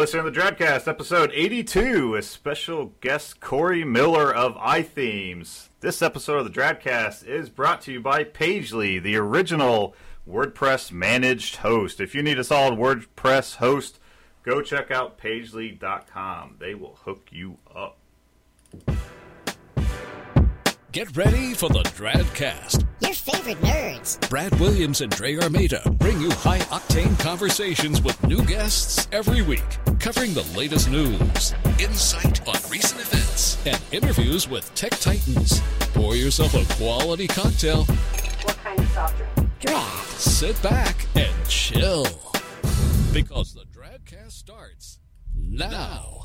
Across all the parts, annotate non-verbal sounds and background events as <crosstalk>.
listening to the Dradcast, episode 82, with special guest Cory Miller of iThemes. This episode of the Dradcast is brought to you by Pagely, the original WordPress managed host. If you need a solid WordPress host, go check out Pagely.com. They will hook you up. Get ready for the Dradcast. Your favorite nerds. Brad Williams and Dre Armeda bring you high octane conversations with new guests every week, covering the latest news, insight on recent events, and interviews with tech titans. Pour yourself a quality cocktail, What kind of soft drink? Drag. sit back, and chill. Because the Dradcast starts now.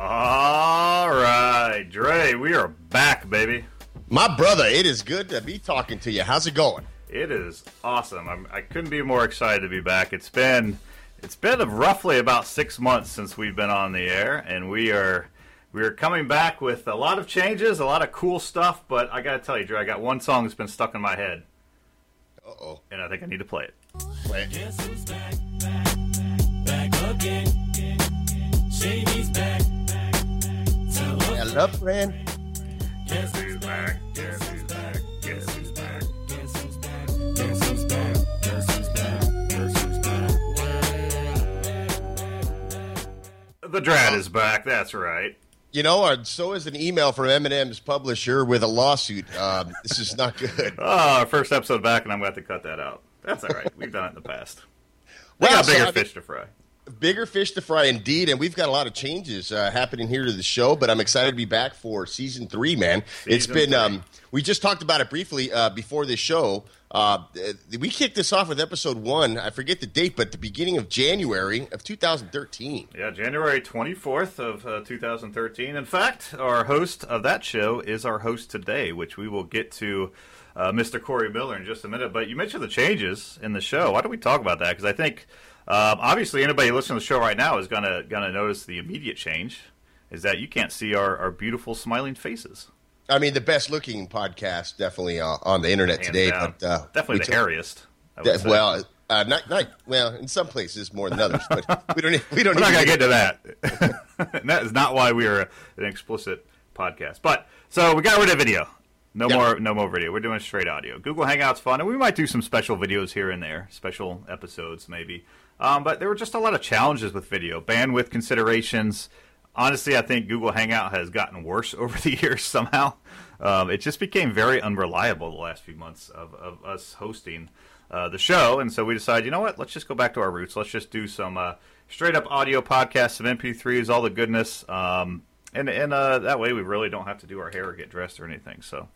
All right, Dre, we are back, baby. My brother, it is good to be talking to you. How's it going? It is awesome. I'm, I couldn't be more excited to be back. It's been it's been roughly about six months since we've been on the air, and we are we are coming back with a lot of changes, a lot of cool stuff. But I gotta tell you, Dre, I got one song that's been stuck in my head, Uh oh. and I think I need to play it. Play it. Hello, friend. Guess who's back? Guess who's back? Guess who's back? The Drat is back. That's right. You know, so is an email from Eminem's publisher with a lawsuit. Um, this is not good. Oh, <laughs> our first episode back, and I'm going to have to cut that out. That's all right. We've done it in the past. We Well, got so, bigger I mean- fish to fry. Bigger fish to fry, indeed. And we've got a lot of changes uh, happening here to the show, but I'm excited to be back for season three, man. It's been um, we just talked about it briefly uh, before this show. Uh, uh, we kicked this off with episode one. I forget the date, but the beginning of January of 2013. Yeah, January 24th of uh, 2013. In fact, our host of that show is our host today, which we will get to uh, Mr. Cory Miller in just a minute. But you mentioned the changes in the show. Why don't we talk about that? Because I think um, obviously anybody listening to the show right now is gonna gonna notice the immediate change is that you can't see our, our beautiful smiling faces. I mean, the best looking podcast definitely uh, on the internet Hands today. down. But uh, Definitely the hairiest. I would Yeah, say. well, uh, not, not well. In some places more than others, but we don't. We don't. <laughs> We're not need going to to get to that. <laughs> That is not why we are an explicit podcast. But so we got rid of video. No Yep. more, no more video. We're doing straight audio. Google Hangouts fun, and we might do some special videos here and there, special episodes maybe. Um, but there were just a lot of challenges with video, bandwidth considerations. Honestly, I think Google Hangout has gotten worse <laughs> over the years somehow. Um, it just became very unreliable the last few months of, of us hosting uh, the show, and so we decided, you know what? Let's just go back to our roots. Let's just do some uh, straight up audio podcasts, some MP3s, all the goodness, um, and and uh, that way we really don't have to do our hair or get dressed or anything. So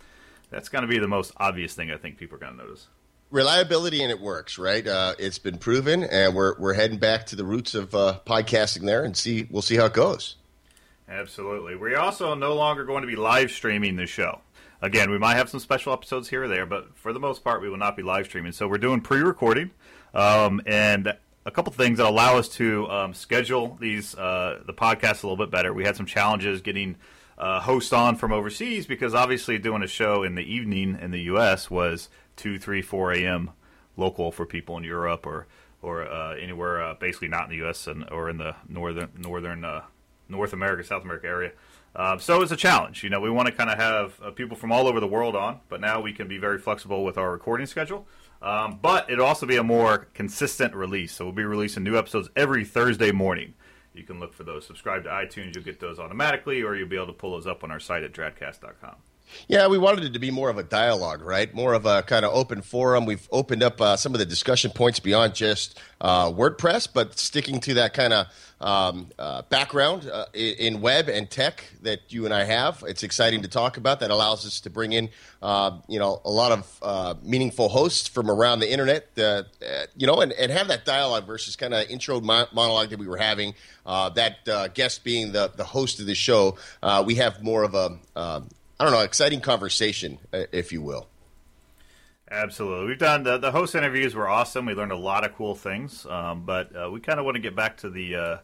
that's going to be the most obvious thing I think people are going to notice. Reliability and it works, right? Uh, it's been proven, and we're we're heading back to the roots of uh, podcasting there, and see we'll see how it goes. Absolutely. We're also no longer going to be live streaming the show. Again, we might have some special episodes here or there, but for the most part, we will not be live streaming. So we're doing pre-recording, um, and a couple things that allow us to um, schedule these uh, the podcast a little bit better. We had some challenges getting uh, hosts on from overseas because obviously doing a show in the evening in the U.S. was two, three, four a.m. local for people in Europe or or uh, anywhere uh, basically not in the U.S. and or in the northern northern uh, North America, South America area. Um, so it's a challenge. You know, we want to kind of have uh, people from all over the world on, but now we can be very flexible with our recording schedule. Um, but it'll also be a more consistent release. So we'll be releasing new episodes every Thursday morning. You can look for those. Subscribe to iTunes. You'll get those automatically, or you'll be able to pull those up on our site at dradcast.com. Yeah, we wanted it to be more of a dialogue, right? More of a kind of open forum. We've opened up uh, some of the discussion points beyond just uh, WordPress, but sticking to that kind of um, uh, background uh, in, web and tech that you and I have. It's exciting to talk about. That allows us to bring in, uh, you know, a lot of uh, meaningful hosts from around the internet, you know, and, and have that dialogue versus kind of intro mo- monologue that we were having. That guest being the the host of the show, we have more of a um, I don't know, exciting conversation, uh, if you will. Absolutely. We've done the, the host interviews were awesome. We learned a lot of cool things, um, but uh, we kind of want to get back to the uh,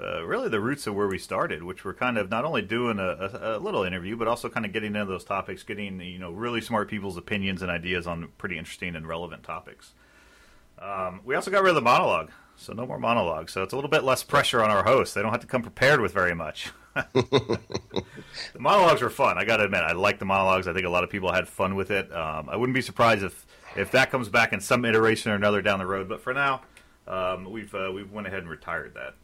uh, really the roots of where we started, which were kind of not only doing a, a, little interview, but also kind of getting into those topics, getting you know really smart people's opinions and ideas on pretty interesting and relevant topics. Um, we also got rid of the monologue, so no more monologue. So it's a little bit less pressure on our hosts. They don't have to come prepared with very much. <laughs> the monologues were fun. I got to admit, I like the monologues. I think a lot of people had fun with it. Um, I wouldn't be surprised if if that comes back in some iteration or another down the road. But for now, um, we've uh, we've went ahead and retired that.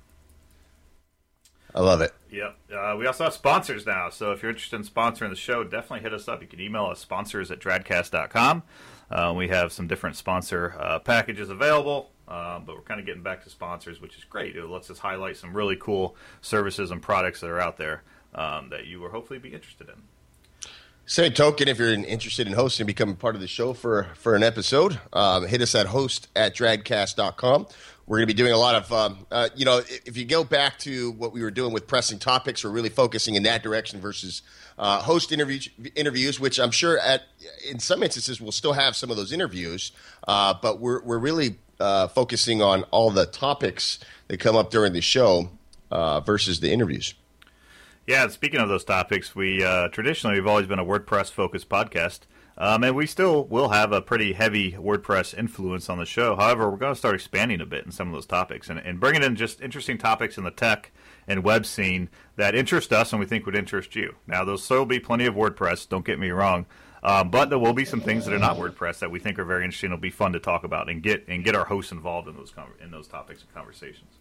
I love it. Yep. Uh, we also have sponsors now. So if you're interested in sponsoring the show, definitely hit us up. You can email us sponsors at dradcast.com. Uh, we have some different sponsor uh, packages available, uh, but we're kind of getting back to sponsors, which is great. It lets us highlight some really cool services and products that are out there um, that you will hopefully be interested in. Same token, if you're interested in hosting becoming part of the show for, for an episode, um, hit us at host at dradcast.com. We're going to be doing a lot of, um, uh, you know, if you go back to what we were doing with pressing topics, we're really focusing in that direction versus uh, host interviews, interviews, which I'm sure at in some instances we'll still have some of those interviews, uh, but we're we're really uh, focusing on all the topics that come up during the show uh, versus the interviews. Yeah, speaking of those topics, we uh, traditionally we've always been a WordPress focused podcast. Um, and we still will have a pretty heavy WordPress influence on the show. However, we're going to start expanding a bit in some of those topics and, and bringing in just interesting topics in the tech and web scene that interest us and we think would interest you. Now, there'll still be plenty of WordPress, don't get me wrong. Um, but there will be some things that are not WordPress that we think are very interesting. It'll be fun to talk about and get and get our hosts involved in those in those topics and conversations.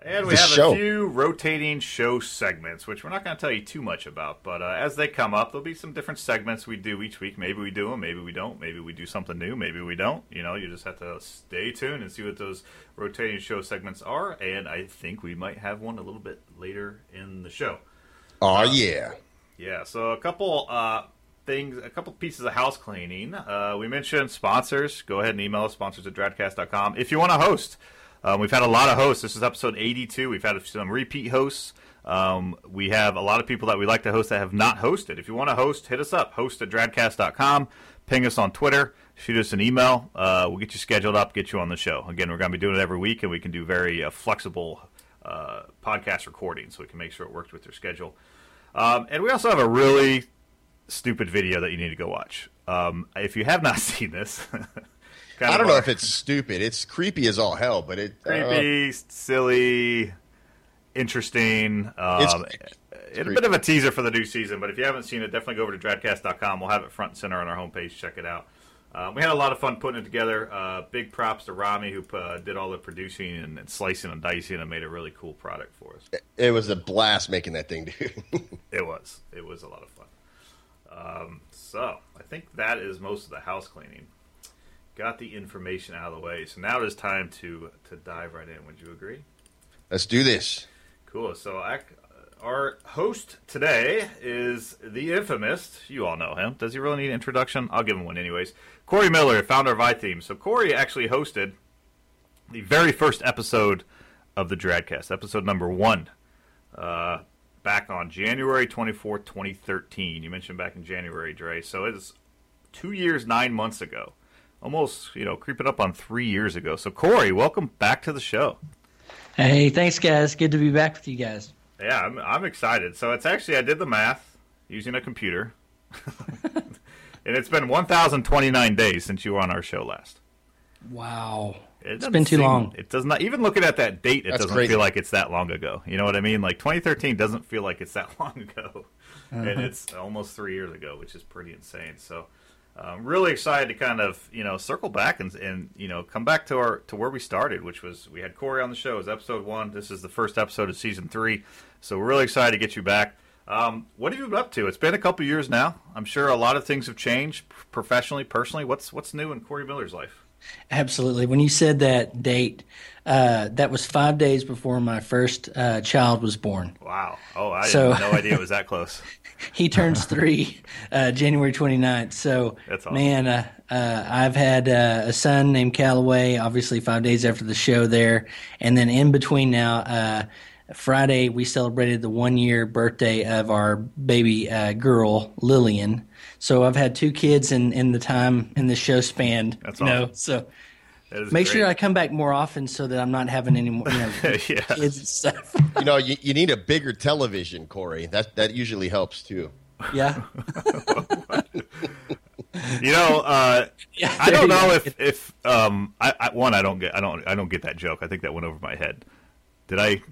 And we have show. a few rotating show segments, which we're not going to tell you too much about. But uh, as they come up, there'll be some different segments we do each week. Maybe we do them, maybe we don't. Maybe we do something new, maybe we don't. You know, you just have to stay tuned and see what those rotating show segments are. And I think we might have one a little bit later in the show. Oh, yeah. Yeah, so a couple uh, things, a couple pieces of house cleaning. Uh, we mentioned sponsors. Go ahead and email us, sponsors at dradcast.com. If you want to host, um, we've had a lot of hosts. This is episode 82. We've had some repeat hosts. Um, we have a lot of people that we like to host that have not hosted. If you want to host, hit us up, host at dradcast.com. Ping us on Twitter. Shoot us an email. Uh, we'll get you scheduled up, get you on the show. Again, we're going to be doing it every week, and we can do very uh, flexible uh, podcast recording so we can make sure it works with your schedule. Um, and we also have a really stupid video that you need to go watch. Um, if you have not <laughs> seen this, <laughs> I don't know if it's stupid. It's creepy as all hell, but it uh, creepy, silly, interesting. Um, It's- it's a bit of a teaser for the new season, but if you haven't seen it, definitely go over to dradcast.com. We'll have it front and center on our homepage. Check it out. Um, we had a lot of fun putting it together. Uh, big props to Rami, who uh, did all the producing and, and slicing and dicing and made a really cool product for us. it was a blast making that thing, dude. <laughs> It was. It was a lot of fun. Um, so I think that is most of the house cleaning. Got the information out of the way, so now it is time to to dive right in. Would you agree? Let's do this. Cool. So I, our host today is the infamous. You all know him. Does he really need an introduction? I'll give him one anyways. Cory Miller, founder of iTheme. So Cory actually hosted the very first episode of the Dradcast, episode number one, uh, back on January twenty fourth, 2013. You mentioned back in January, Dre. So it is two years, nine months ago. Almost, you know, creeping up on three years ago. So, Cory, welcome back to the show. Hey, thanks, guys. Good to be back with you guys. Yeah, I'm, I'm excited. So it's actually I did the math using a computer, <laughs> and it's been 1,029 days since you were on our show last. Wow. It It's doesn't been too seem- long. It does not even looking at that date. It That's doesn't crazy. feel like it's that long ago. You know what I mean? Like 2013 doesn't feel like it's that <laughs> long ago, Uh-huh. and it's almost three years ago, which is pretty insane. So. I'm really excited to kind of you know circle back and and you know come back to our to where we started, which was we had Corey on the show. It was episode one. This is the first episode of season three, so we're really excited to get you back. Um, what have you been up to? It's been a couple years now. I'm sure a lot of things have changed professionally, personally. What's what's new in Cory Miller's life? Absolutely. When you said that date, uh, that was five days before my first uh, child was born. Wow. Oh, I So- had no idea it was that <laughs> close. He turns three uh, January 29th. So, awesome. man, uh, uh, I've had uh, a son named Callaway, obviously five days after the show there. And then in between now, uh, Friday, we celebrated the one year birthday of our baby uh, girl, Lillian. So I've had two kids in, in the time in the show span. That's you know, so make great. sure I come back more often so that I'm not having any more you know, <laughs> Yeah. kids and stuff. You know, you, you need a bigger television, Cory. That that usually helps too. yeah. <laughs> You know, uh, <laughs> I don't know if if um, I, I, one I don't get I don't I don't get that joke. I think that went over my head. Did I?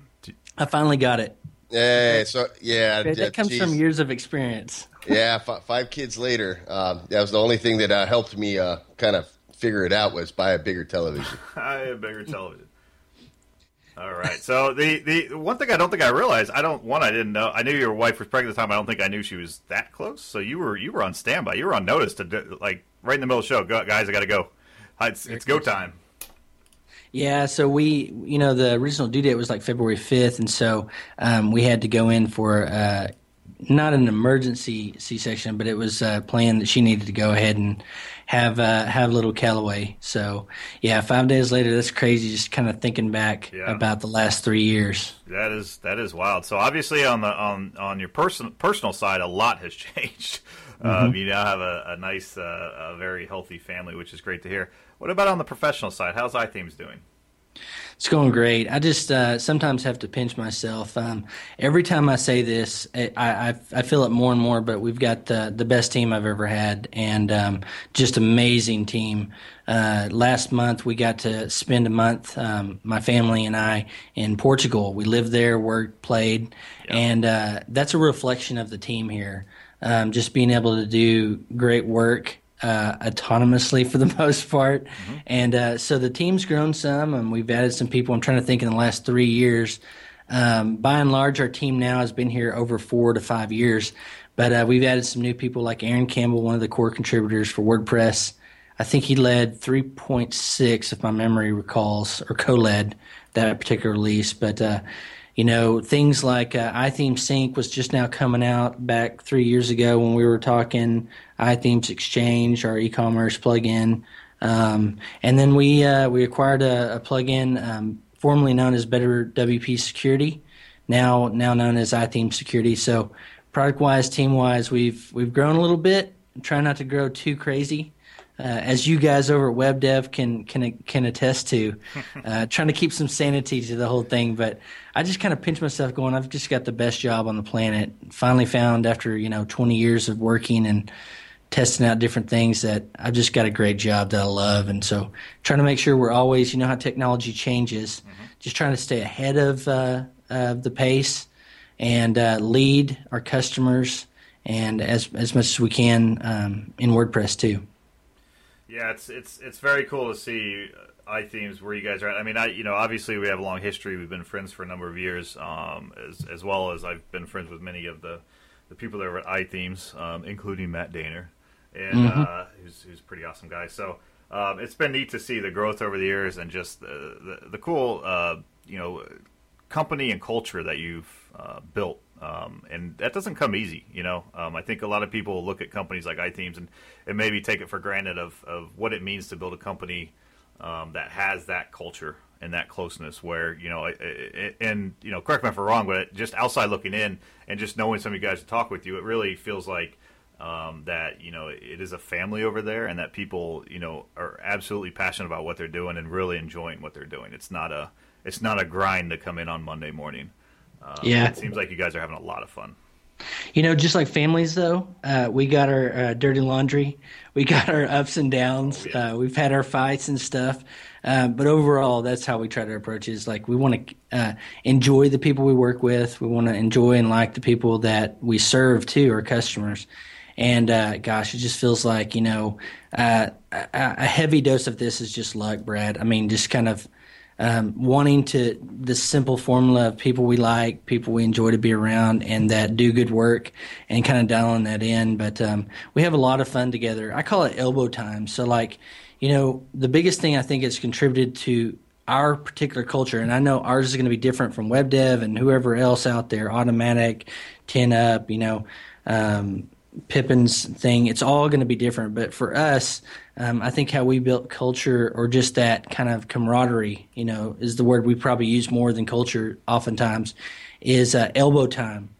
I finally got it. Yeah, so yeah, that yeah, comes geez. from years of experience. yeah, f- five kids later, um, that was the only thing that uh, helped me uh, kind of figure it out was buy a bigger television. <laughs> I have bigger television. All right. So the the one thing I don't think I realized, I don't one I didn't know. I knew your wife was pregnant at the time. I don't think I knew she was that close. So you were you were on standby. You were on notice to do, like right in the middle of the show. Go, guys, I got to go. It's, it's go time. Yeah, so we, you know, the original due date was like February 5th, and so um, we had to go in for uh, not an emergency C-section, but it was uh, planned that she needed to go ahead and have uh, have little Callaway. So yeah, five days later, that's crazy. Just kind of thinking back Yeah. about the last three years. That is that is wild. So obviously on the on on your person personal side, a lot has <laughs> changed. Um, you now have a, a nice, uh, a very healthy family, which is great to hear. What about on the professional side? How's iThemes doing? It's going great. I just uh, sometimes have to pinch myself. Um, every time I say this, I, I, I feel it more and more. But we've got the the best team I've ever had, and um, just amazing team. Uh, last month we got to spend a month, um, my family and I, in Portugal. We lived there, worked, played, and uh, that's a reflection of the team here. Um, just being able to do great work uh, autonomously for the <laughs> most part. And uh, so the team's grown some, and we've added some people. I'm trying to think in the last three years. Um, by and large, our team now has been here over four to five years, but uh, we've added some new people like Aaron Campbell, one of the core contributors for WordPress. I think he led 3.6, if my memory recalls, or co-led that particular release. But uh, you know, things like uh, Sync was just now coming out back three years ago when we were talking iThemes Exchange, our e-commerce plugin, um, and then we uh, we acquired a, a plugin um, formerly known as Better WP Security, now now known as iTheme Security. So, product wise, team wise, we've we've grown a little bit. Try not to grow too crazy uh, as you guys over at WebDev can can can attest to, <laughs> uh, trying to keep some sanity to the whole thing. But I just kind of pinch myself, going, I've just got the best job on the planet. Finally found after you know 20 years of working and testing out different things that I've just got a great job that I love, and so trying to make sure we're always, you know, how technology changes, just trying to stay ahead of uh, of the pace and uh, lead our customers and as as much as we can um, in WordPress too. Yeah, it's it's it's very cool to see uh, iThemes where you guys are at. I mean, I you know obviously we have a long history. We've been friends for a number of years, um, as as well as I've been friends with many of the the people that are at iThemes, um, including Matt Danner, and uh, who's who's a pretty awesome guy. So um, it's been neat to see the growth over the years and just the the, the cool uh, you know company and culture that you've uh, built. Um, and that doesn't come easy, you know. Um, I think a lot of people look at companies like iThemes and, and maybe take it for granted of, of what it means to build a company um, that has that culture and that closeness. Where you know, it, it, and you know, correct me if I'm wrong, but just outside looking in and just knowing some of you guys to talk with you, it really feels like um, that you know it is a family over there, and that people you know are absolutely passionate about what they're doing and really enjoying what they're doing. It's not a it's not a grind to come in on Monday morning. Um, Yeah. it seems like you guys are having a lot of fun. You know, just like families, though, uh, we got our uh, dirty laundry, we got our ups and downs, yeah. uh, we've had our fights and stuff. Uh, but overall, that's how we try to approach it. Is like we want to uh, enjoy the people we work with. We want to enjoy and like the people that we serve too, our customers. And uh, gosh, it just feels like you know uh, a, a heavy dose of this is just luck, Brad. I mean, just kind of um, wanting to the simple formula of people we like, people we enjoy to be around, and that do good work, and kind of dialing that in. But um, we have a lot of fun together. I call it elbow time. So, like, you know, the biggest thing I think has contributed to our particular culture, and I know ours is going to be different from web dev and whoever else out there, Automattic, 10 up, you know, um, Pippin's thing. It's all going to be different. But for us, um, I think how we built culture or just that kind of camaraderie, you know, is the word we probably use more than culture oftentimes, is uh, elbow time.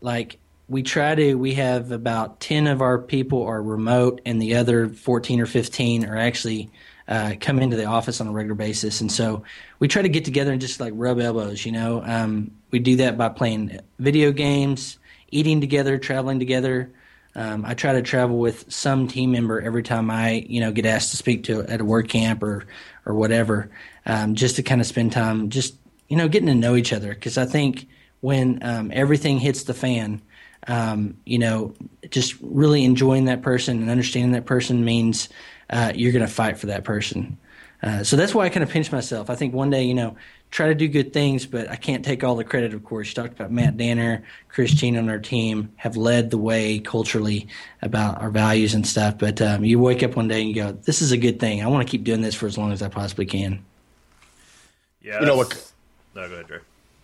Like we try to, we have about 10 of our people are remote and the other 14 or 15 are actually uh, come into the office on a regular basis. And so we try to get together and just like rub elbows, you know. Um, we do that by playing video games, eating together, traveling together. Um, I try to travel with some team member every time I, you know, get asked to speak to at a WordCamp or or whatever, um, just to kind of spend time, just you know, getting to know each other. Because I think when um, everything hits the fan, um, you know, just really enjoying that person and understanding that person means uh, you're going to fight for that person. Uh, so that's why I kind of pinch myself. I think one day, you know, try to do good things, but I can't take all the credit, of course. You talked about Matt Danner, Christine Jean on our team have led the way culturally about our values and stuff. But um, you wake up one day and you go, this is a good thing. I want to keep doing this for as long as I possibly can. Yeah, You know what- No, go ahead, Dre.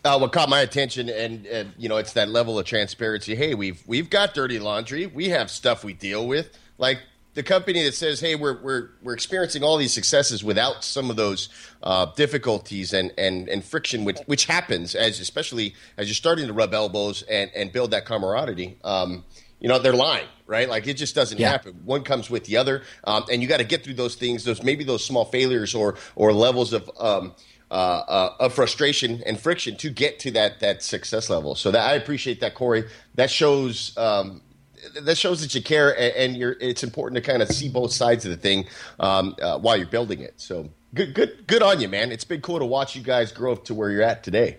Uh, what caught my attention, and, and you know, it's that level of transparency. Hey, we've we've got dirty laundry. We have stuff we deal with. Like the company that says, "Hey, we're we're we're experiencing all these successes without some of those uh, difficulties and, and and friction, which which happens as especially as you're starting to rub elbows and and build that camaraderie." Um, you know, they're lying, right? Like it just doesn't Yeah. happen. One comes with the other, um, and you got to get through those things. Those maybe those small failures or or levels of um, uh, uh, of frustration and friction to get to that that success level. So that I appreciate that, Cory. That shows um, that shows that you care, and, and. It's important to kind of see both sides of the thing um, uh, while you're building it. So good, good, good on you, man. It's been cool to watch you guys grow up to where you're at today.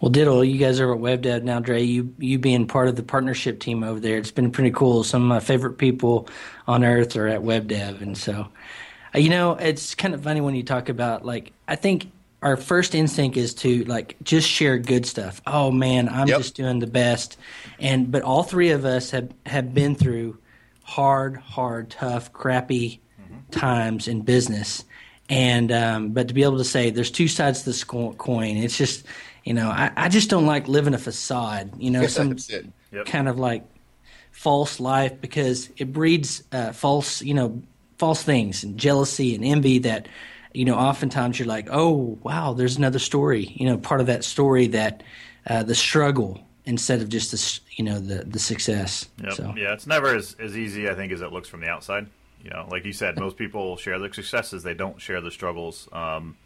Well, Diddle, you guys are at WebDev now, Dre. You you being part of the partnership team over there, it's been pretty cool. Some of my favorite people on earth are at WebDev, and so uh, you know it's kind of funny when you talk about like I think our first instinct is to like just share good stuff. Oh man, I'm Yep. just doing the best, and but all three of us have have been through hard, hard, tough, crappy times in business. And um, but to be able to say there's two sides to this coin, it's just you know I, I just don't like living a facade. You know, <laughs> some Yep. kind of like false life because it breeds uh, false you know false things and jealousy and envy that you know oftentimes you're like oh wow there's another story you know part of that story that uh, the struggle instead of just the you know the the success Yep. so Yeah, it's never as, as easy, I think, as it looks from the outside. You know, like you said, most people share the successes; they don't share the struggles. Um,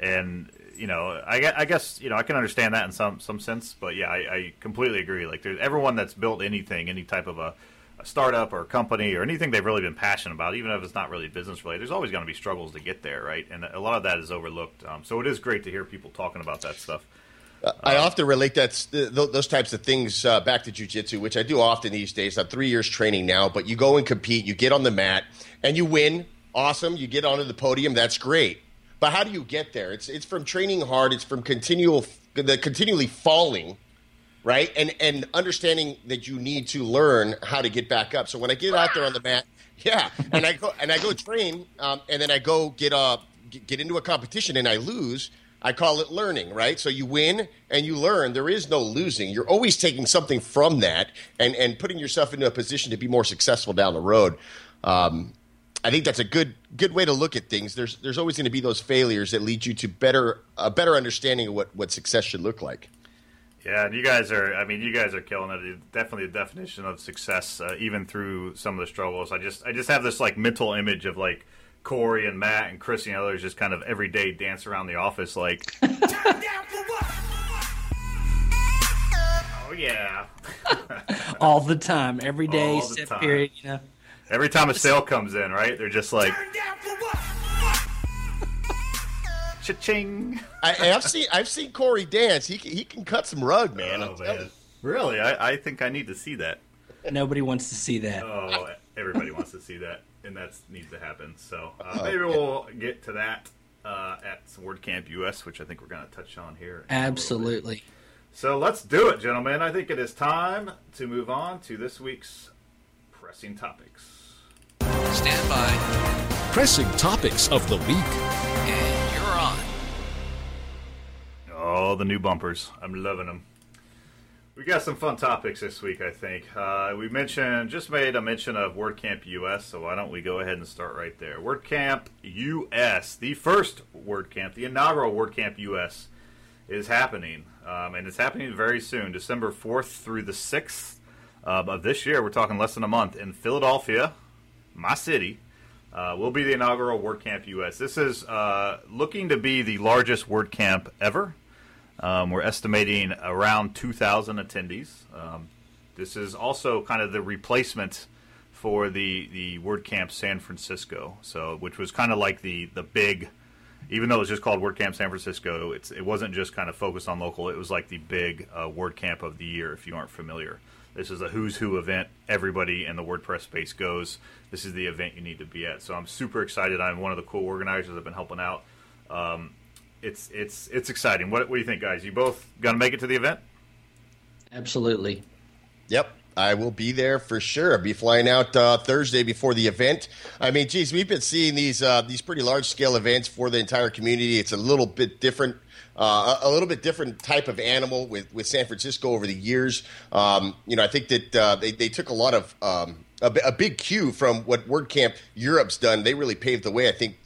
and you know, I, I guess you know I can understand that in some some sense, but yeah, I, I completely agree. Like, there's everyone that's built anything, any type of a, a startup or a company or anything they've really been passionate about, even if it's not really business related. There's always going to be struggles to get there, right? And a lot of that is overlooked. Um, so it is great to hear people talking about that stuff. I often relate that th- th- those types of things uh, back to jujitsu, which I do often these days. I'm three years training now, but you go and compete, you get on the mat, and you win. Awesome, you get onto the podium. That's great. But how do you get there? It's it's from training hard. It's from continual the continually falling, right? And and understanding that you need to learn how to get back up. So when I get out there on the mat, <laughs> yeah, and I go and I go train, um, and then I go get get get into a competition and I lose. I call it learning, right? So you win and you learn. There is no losing. You're always taking something from that and and putting yourself into a position to be more successful down the road. Um, I think that's a good good way to look at things. There's there's always going to be those failures that lead you to better a better understanding of what what success should look like. Yeah, and you guys are. I mean, you guys are killing it. Definitely the definition of success, uh, even through some of the struggles. I just, I just have this like mental image of like Cory and Matt and Chris and others just kind of every day dance around the office, like, <laughs> oh yeah. <laughs> all the time every day All the set time. period you know Every time a sale comes in, right? They're just like, cha-ching. I, I've seen I've seen Cory dance. He can, he can cut some rug, man. Oh man, really? I, I think I need to see that. nobody wants to see that Oh, everybody wants to see that, and that needs to happen. So uh, maybe we'll get to that uh, at WordCamp US, which I think we're going to touch on here. in a little bit. absolutely So let's do it, gentlemen. I think it is time to move on to this week's pressing topics. Stand by. Pressing topics of the week. And you're on. Oh, the new bumpers. I'm loving them. We got some fun topics this week, I think. Uh, we mentioned, just made a mention of WordCamp US, so why don't we go ahead and start right there? WordCamp US, the first WordCamp, the inaugural WordCamp US, is happening, um, and it's happening very soon, December 4th through the 6th um, of this year. We're talking less than a month in Philadelphia, my city. Uh, will be the inaugural WordCamp US. This is uh, looking to be the largest WordCamp ever. Um, we're estimating around 2,000 attendees. Um, This is also kind of the replacement for the the WordCamp San Francisco, so which was kind of like the the big. Even though it was just called WordCamp San Francisco, it's it wasn't just kind of focused on local. It was like the big uh, WordCamp of the year. If you aren't familiar, this is a who's who event. Everybody in the WordPress space goes. This is the event you need to be at. So I'm super excited. I'm one of the cool organizers. I've been helping out. Um, it's it's it's exciting. What, what do you think, guys? You both gonna make it to the event? Absolutely. Yep. I will be there for sure. I'll be flying out uh, Thursday before the event. I mean, geez, we've been seeing these uh, these pretty large scale events for the entire community. It's a little bit different, uh, a little bit different type of animal with, with San Francisco over the years. Um, you know, I think that uh, they they took a lot of um, a, a big cue from what WordCamp Europe's done. They really paved the way, I think,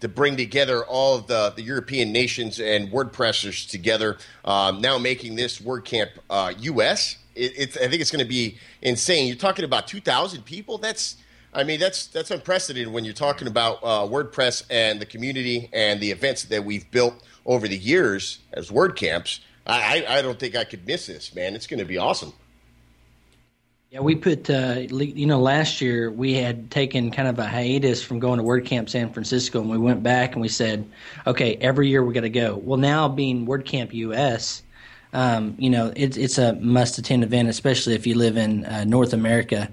to bring together all of the, the European nations and WordPressers together. Um, now making this WordCamp uh, US it, it's I think it's going to be insane. You're talking about 2,000 people. That's I mean that's that's unprecedented when you're talking about uh, WordPress and the community and the events that we've built over the years as WordCamps. I, I, don't think I could miss this, man. It's going to be awesome. Yeah, we put, uh, you know, last year we had taken kind of a hiatus from going to WordCamp San Francisco, and we went back and we said, okay, every year we got to go. Well, now being WordCamp US, um, you know, it's it's a must attend event, especially if you live in uh, North America.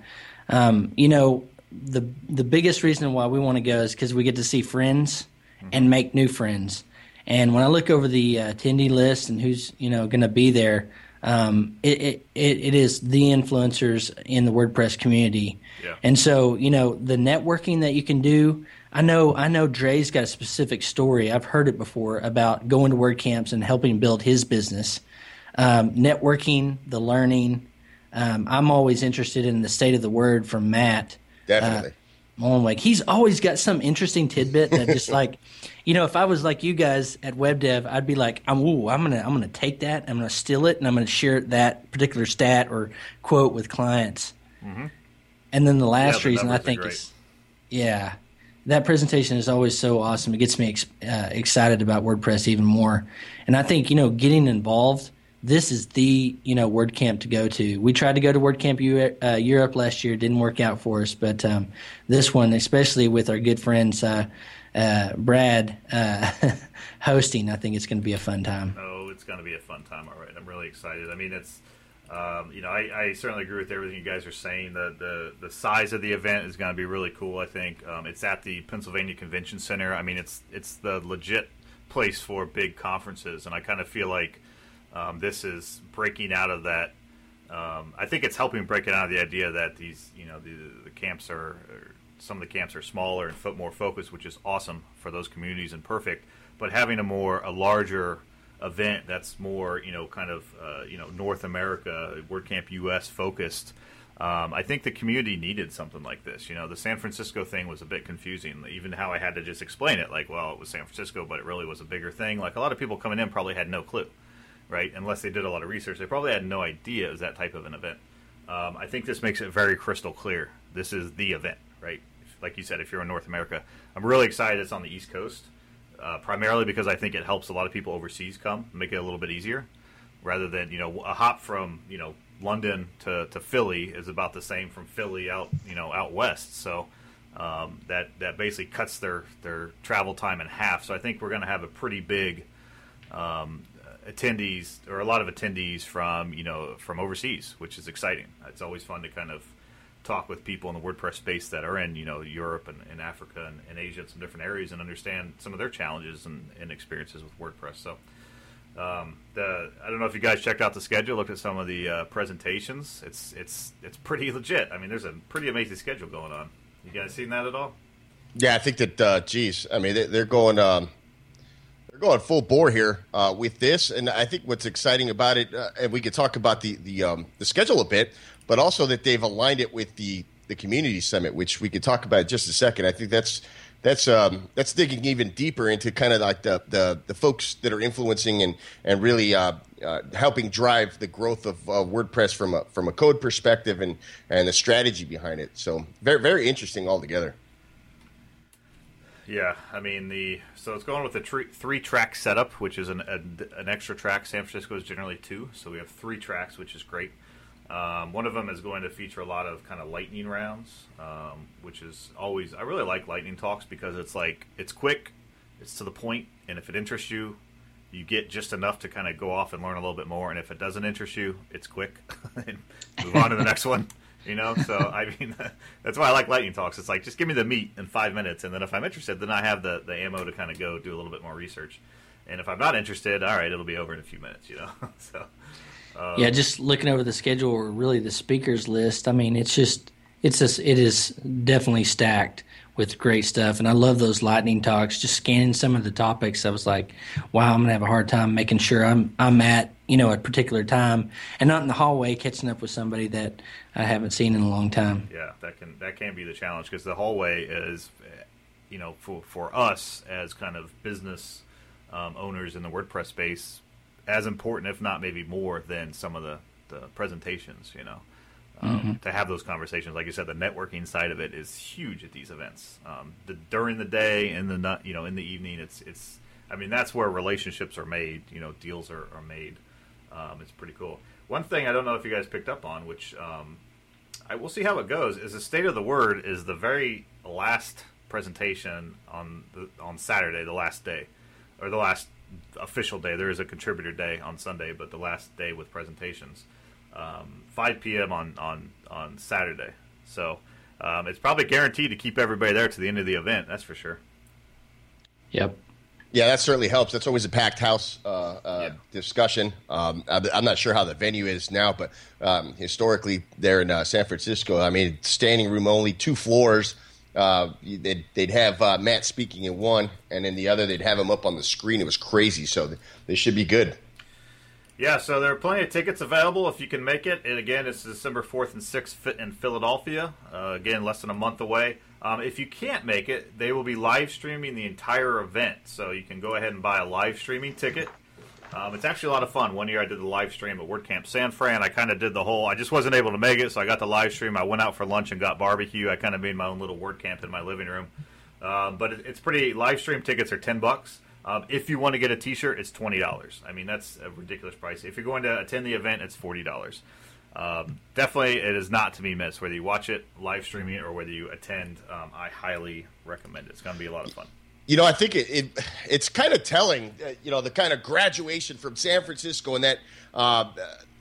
Um, you know, the the biggest reason why we want to go is because we get to see friends and make new friends. And when I look over the uh, attendee list and who's you know going to be there, um, it, it, it is the influencers in the WordPress community. Yeah. And so you know the networking that you can do. I know I know Dre's got a specific story. I've heard it before about going to WordCamps and helping build his business um, networking, the learning. Um, I'm always interested in the state of the word from Matt. Definitely. Uh, like he's always got some interesting tidbit that just <laughs> like, you know, if I was like you guys at web dev, I'd be like, I'm, ooh, I'm gonna, I'm gonna take that, I'm gonna steal it, and I'm gonna share that particular stat or quote with clients. Mm-hmm. And then the last the reason I think is, yeah, that presentation is always so awesome. It gets me ex- uh, excited about WordPress even more. And I think you know, getting involved this is the you know WordCamp to go to. We tried to go to WordCamp U- uh, Europe last year, didn't work out for us, but um, this one, especially with our good friends uh, uh, Brad uh, <laughs> hosting, I think it's going to be a fun time. Oh, it's going to be a fun time. All right, I'm really excited. I mean, it's um, you know, I, I certainly agree with everything you guys are saying. The the the size of the event is going to be really cool. I think um, it's at the Pennsylvania Convention Center. I mean, it's it's the legit place for big conferences, and I kind of feel like um, this is breaking out of that. Um, I think it's helping break it out of the idea that these, you know, the, the camps are, some of the camps are smaller and more focused, which is awesome for those communities and perfect. But having a more a larger event that's more, you know, kind of, uh, you know, North America, WordCamp US focused. Um, I think the community needed something like this. You know, the San Francisco thing was a bit confusing. Even how I had to just explain it, like, well, it was San Francisco, but it really was a bigger thing. Like a lot of people coming in probably had no clue right? Unless they did a lot of research, they probably had no idea it was that type of an event. Um, I think this makes it very crystal clear. This is the event, right? Like you said, if you're in North America, I'm really excited it's on the East Coast, uh, primarily because I think it helps a lot of people overseas come, make it a little bit easier, rather than you know a hop from you know London to, to Philly is about the same from Philly out you know out west. So um, that that basically cuts their their travel time in half. So I think we're going to have a pretty big um, attendees or a lot of attendees from you know from overseas, which is exciting. It's always fun to kind of talk with people in the WordPress space that are in you know Europe and, and Africa and, and Asia and some different areas and understand some of their challenges and, and experiences with WordPress. So. Um, the, I don't know if you guys checked out the schedule, looked at some of the uh, presentations. It's it's it's pretty legit. I mean, there's a pretty amazing schedule going on. You guys seen that at all? Yeah, I think that. Uh, geez, I mean, they, they're going. Um, they're going full bore here uh, with this, and I think what's exciting about it, uh, and we could talk about the the um, the schedule a bit, but also that they've aligned it with the the community summit, which we could talk about in just a second. I think that's that's um, that's digging even deeper into kind of like the, the, the folks that are influencing and and really uh, uh, helping drive the growth of uh, WordPress from a from a code perspective and and the strategy behind it. So very very interesting altogether. Yeah, I mean the so it's going with the three, three track setup, which is an a, an extra track. San Francisco is generally two, so we have three tracks, which is great. Um, one of them is going to feature a lot of kind of lightning rounds, um, which is always I really like lightning talks because it's like it's quick, it's to the point, and if it interests you, you get just enough to kind of go off and learn a little bit more. And if it doesn't interest you, it's quick <laughs> and move on to the next one. You know, so <laughs> I mean <laughs> that's why I like lightning talks. It's like just give me the meat in five minutes, and then if I'm interested, then I have the the ammo to kind of go do a little bit more research. And if I'm not interested, all right, it'll be over in a few minutes. You know, <laughs> so. Um, yeah, just looking over the schedule or really the speakers list. I mean, it's just it's just it is definitely stacked with great stuff, and I love those lightning talks. Just scanning some of the topics, I was like, wow, I'm gonna have a hard time making sure I'm I'm at you know at a particular time and not in the hallway catching up with somebody that I haven't seen in a long time. Yeah, that can that can be the challenge because the hallway is, you know, for for us as kind of business um, owners in the WordPress space as important, if not maybe more, than some of the, the presentations. You know, um, mm-hmm. to have those conversations, like you said, the networking side of it is huge at these events. Um, the, during the day and the you know in the evening, it's it's. I mean, that's where relationships are made. You know, deals are, are made. Um, it's pretty cool. One thing I don't know if you guys picked up on, which um, I will see how it goes, is the state of the word is the very last presentation on the on Saturday, the last day, or the last official day. There is a contributor day on Sunday, but the last day with presentations, um, 5 p.m. on on on Saturday. So um, it's probably guaranteed to keep everybody there to the end of the event. That's for sure. Yep. Yeah, that certainly helps. That's always a packed house uh, uh, yeah. discussion. Um, I'm not sure how the venue is now, but um, historically, there in uh, San Francisco, I mean, standing room only, two floors uh, they'd, they'd have uh, Matt speaking in one, and in the other, they'd have him up on the screen. It was crazy. So they should be good. Yeah, so there are plenty of tickets available if you can make it. And again, it's December 4th and 6th in Philadelphia. Uh, again, less than a month away. Um, if you can't make it, they will be live streaming the entire event. So you can go ahead and buy a live streaming ticket. Um, it's actually a lot of fun. One year I did the live stream at WordCamp San Fran. I kind of did the whole. I just wasn't able to make it, so I got the live stream. I went out for lunch and got barbecue. I kind of made my own little WordCamp in my living room. Um, but it, it's pretty. Live stream tickets are ten bucks. Um, if you want to get a T-shirt, it's twenty dollars. I mean, that's a ridiculous price. If you're going to attend the event, it's forty dollars. Um, definitely, it is not to be missed. Whether you watch it live streaming or whether you attend, um, I highly recommend it. It's going to be a lot of fun. You know, I think it, it it's kind of telling. Uh, you know, the kind of graduation from San Francisco and that uh,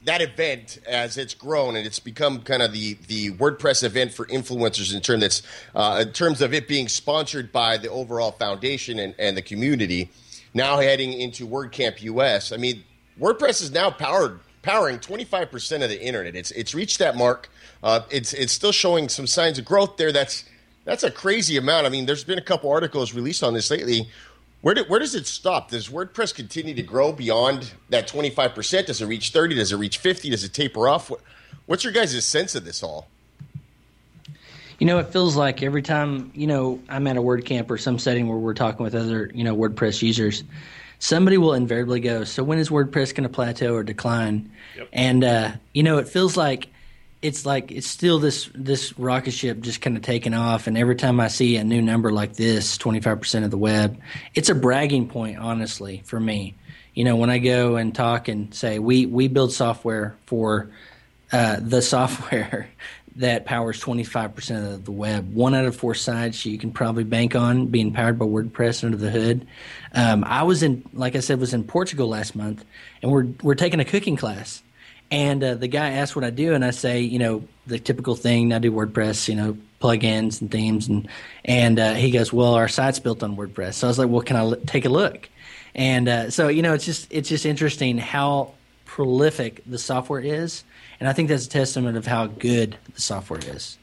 that event as it's grown and it's become kind of the the WordPress event for influencers in terms that's uh, in terms of it being sponsored by the overall foundation and, and the community. Now heading into WordCamp US, I mean, WordPress is now powered powering 25% of the internet. It's it's reached that mark. Uh, it's it's still showing some signs of growth there. That's that's a crazy amount. I mean, there's been a couple articles released on this lately. Where, do, where does it stop? Does WordPress continue to grow beyond that 25%? Does it reach 30? Does it reach 50? Does it taper off? What, what's your guys' sense of this all? You know, it feels like every time, you know, I'm at a WordCamp or some setting where we're talking with other, you know, WordPress users, somebody will invariably go, So when is WordPress going to plateau or decline? Yep. And, uh, you know, it feels like it's like it's still this this rocket ship just kind of taking off and every time i see a new number like this 25% of the web it's a bragging point honestly for me you know when i go and talk and say we we build software for uh, the software <laughs> that powers 25% of the web one out of four sites you can probably bank on being powered by wordpress under the hood um, i was in like i said was in portugal last month and we're we're taking a cooking class and uh, the guy asked what I do, and I say, you know, the typical thing. I do WordPress, you know, plugins and themes, and and uh, he goes, well, our site's built on WordPress. So I was like, well, can I l- take a look? And uh, so you know, it's just it's just interesting how prolific the software is, and I think that's a testament of how good the software is.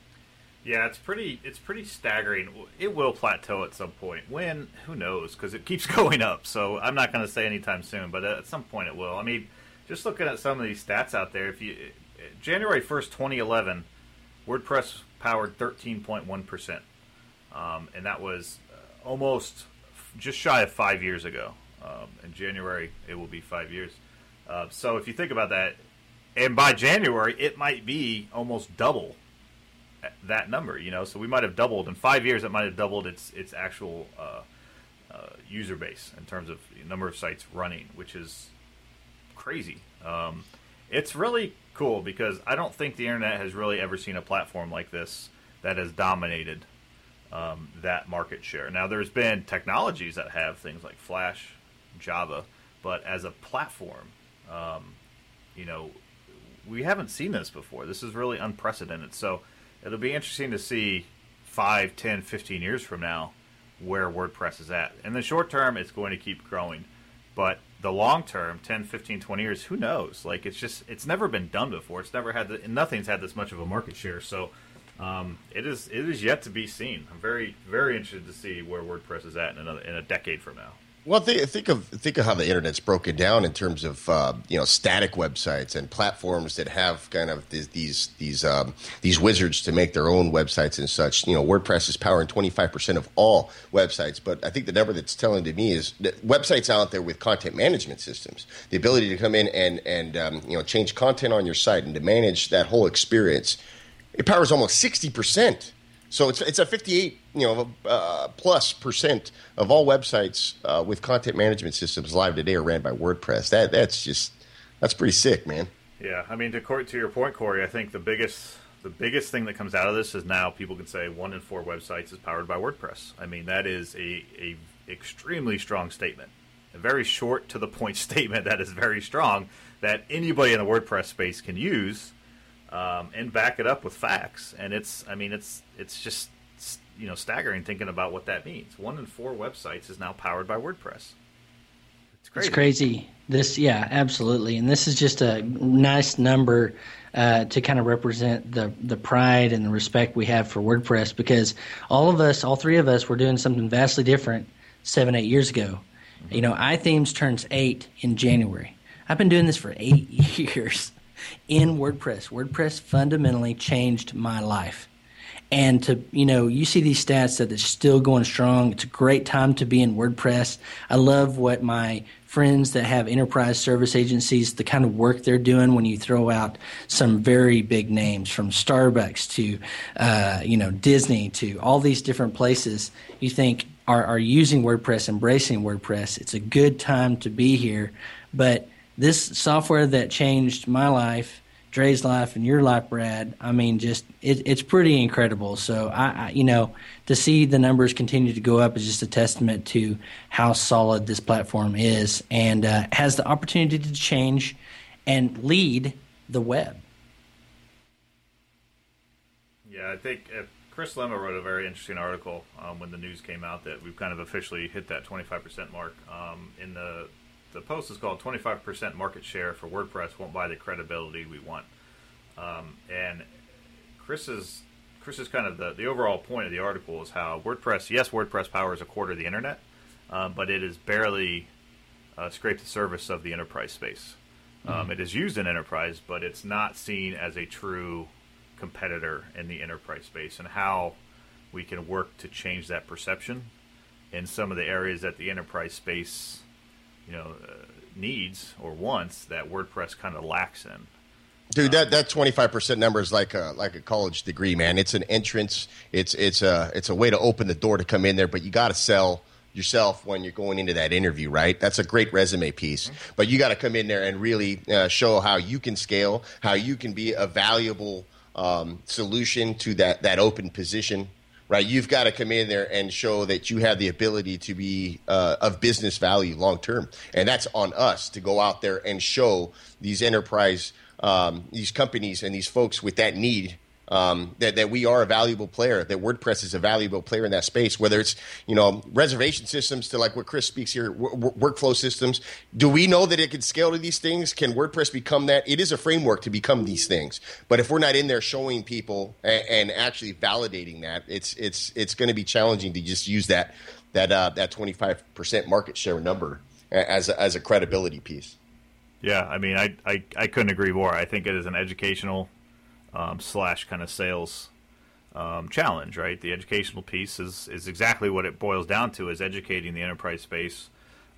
Yeah, it's pretty it's pretty staggering. It will plateau at some point. When who knows? Because it keeps <laughs> going up. So I'm not going to say anytime soon, but at some point it will. I mean just looking at some of these stats out there, if you January first, twenty eleven, WordPress powered thirteen point one percent, um, and that was uh, almost just shy of five years ago. Um, in January, it will be five years. Uh, so if you think about that, and by January, it might be almost double that number. You know, so we might have doubled in five years. It might have doubled its its actual uh, uh, user base in terms of number of sites running, which is crazy. Um, it's really cool because I don't think the internet has really ever seen a platform like this that has dominated um, that market share. Now, there's been technologies that have things like Flash, Java, but as a platform, um, you know, we haven't seen this before. This is really unprecedented. So it'll be interesting to see 5, 10, 15 years from now where WordPress is at. In the short term, it's going to keep growing. But the long term, 10, 15, 20 years, who knows? Like, it's just, it's never been done before. It's never had, the, nothing's had this much of a market share. So um, it is, it is yet to be seen. I'm very, very interested to see where WordPress is at in, another, in a decade from now. Well, think, think of think of how the internet's broken down in terms of uh, you know static websites and platforms that have kind of these these these, um, these wizards to make their own websites and such. You know, WordPress is powering twenty five percent of all websites, but I think the number that's telling to me is websites out there with content management systems, the ability to come in and and um, you know change content on your site and to manage that whole experience, it powers almost sixty percent so it's it's a 58 you know uh, plus percent of all websites uh, with content management systems live today are ran by WordPress. That that's just that's pretty sick, man. Yeah, I mean to court, to your point, Cory, I think the biggest the biggest thing that comes out of this is now people can say one in four websites is powered by WordPress. I mean that is a, a extremely strong statement, a very short to the point <laughs> statement that is very strong that anybody in the WordPress space can use um, and back it up with facts. And it's, I mean, it's it's just you know staggering thinking about what that means. One in four websites is now powered by WordPress. It's crazy. It's crazy. This, yeah, absolutely. And this is just a nice number uh, to kind of represent the the pride and the respect we have for WordPress because all of us, all three of us, were doing something vastly different seven, eight years ago. You know, iThemes turns eight in January. I've been doing this for eight <laughs> years in WordPress. WordPress fundamentally changed my life. And to, you know, you see these stats that it's still going strong. It's a great time to be in WordPress. I love what my friends that have enterprise service agencies, the kind of work they're doing when you throw out some very big names from Starbucks to, uh, you know, Disney to all these different places. You think are, are using WordPress, embracing WordPress. It's a good time to be here. But this software that changed my life, Dre's life, and your life, Brad. I mean, just it, it's pretty incredible. So I, I, you know, to see the numbers continue to go up is just a testament to how solid this platform is, and uh, has the opportunity to change and lead the web. Yeah, I think uh, Chris Lema wrote a very interesting article um, when the news came out that we've kind of officially hit that 25% mark um, in the the post is called 25% market share for WordPress won't buy the credibility we want. Um, and Chris's Chris is kind of the, the overall point of the article is how WordPress, yes, WordPress powers a quarter of the internet, um, but it is barely uh, scraped the surface of the enterprise space. Um, mm-hmm. It is used in enterprise, but it's not seen as a true competitor in the enterprise space, and how we can work to change that perception in some of the areas that the enterprise space you know uh, needs or wants that WordPress kind of lacks in. Dude, that that twenty five percent number is like a like a college degree, man. It's an entrance. It's it's a it's a way to open the door to come in there, but you got to sell yourself when you're going into that interview, right? That's a great resume piece. Mm-hmm. But you got to come in there and really uh, show how you can scale, how you can be a valuable um, solution to that that open position right? You've got to come in there and show that you have the ability to be uh, of business value long term, and that's on us to go out there and show these enterprise, um, these companies, and these folks with that need um, that, that we are a valuable player, that WordPress is a valuable player in that space, whether it's, you know, reservation systems to like what Chris speaks here, w- workflow systems. Do we know that it can scale to these things? Can WordPress become that? It is a framework to become these things. But if we're not in there showing people and, and actually validating that, it's, it's, it's going to be challenging to just use that, that, uh, that 25% market share number as a, as a credibility piece. Yeah, I mean, I, I, I couldn't agree more. I think it is an educational um, slash kind of sales um, challenge, right? The educational piece is is exactly what it boils down to: is educating the enterprise space,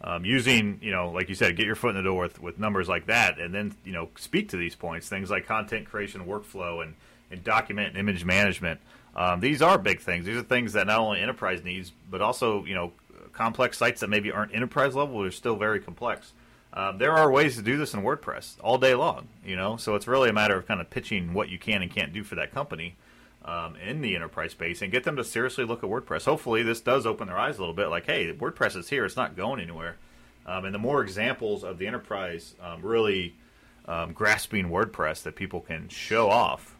um, using you know, like you said, get your foot in the door with, with numbers like that, and then you know, speak to these points, things like content creation, workflow, and and document and image management. Um, these are big things. These are things that not only enterprise needs, but also you know, complex sites that maybe aren't enterprise level, are still very complex. Um, there are ways to do this in WordPress all day long, you know. So it's really a matter of kind of pitching what you can and can't do for that company um, in the enterprise space and get them to seriously look at WordPress. Hopefully, this does open their eyes a little bit. Like, hey, WordPress is here; it's not going anywhere. Um, and the more examples of the enterprise um, really um, grasping WordPress that people can show off,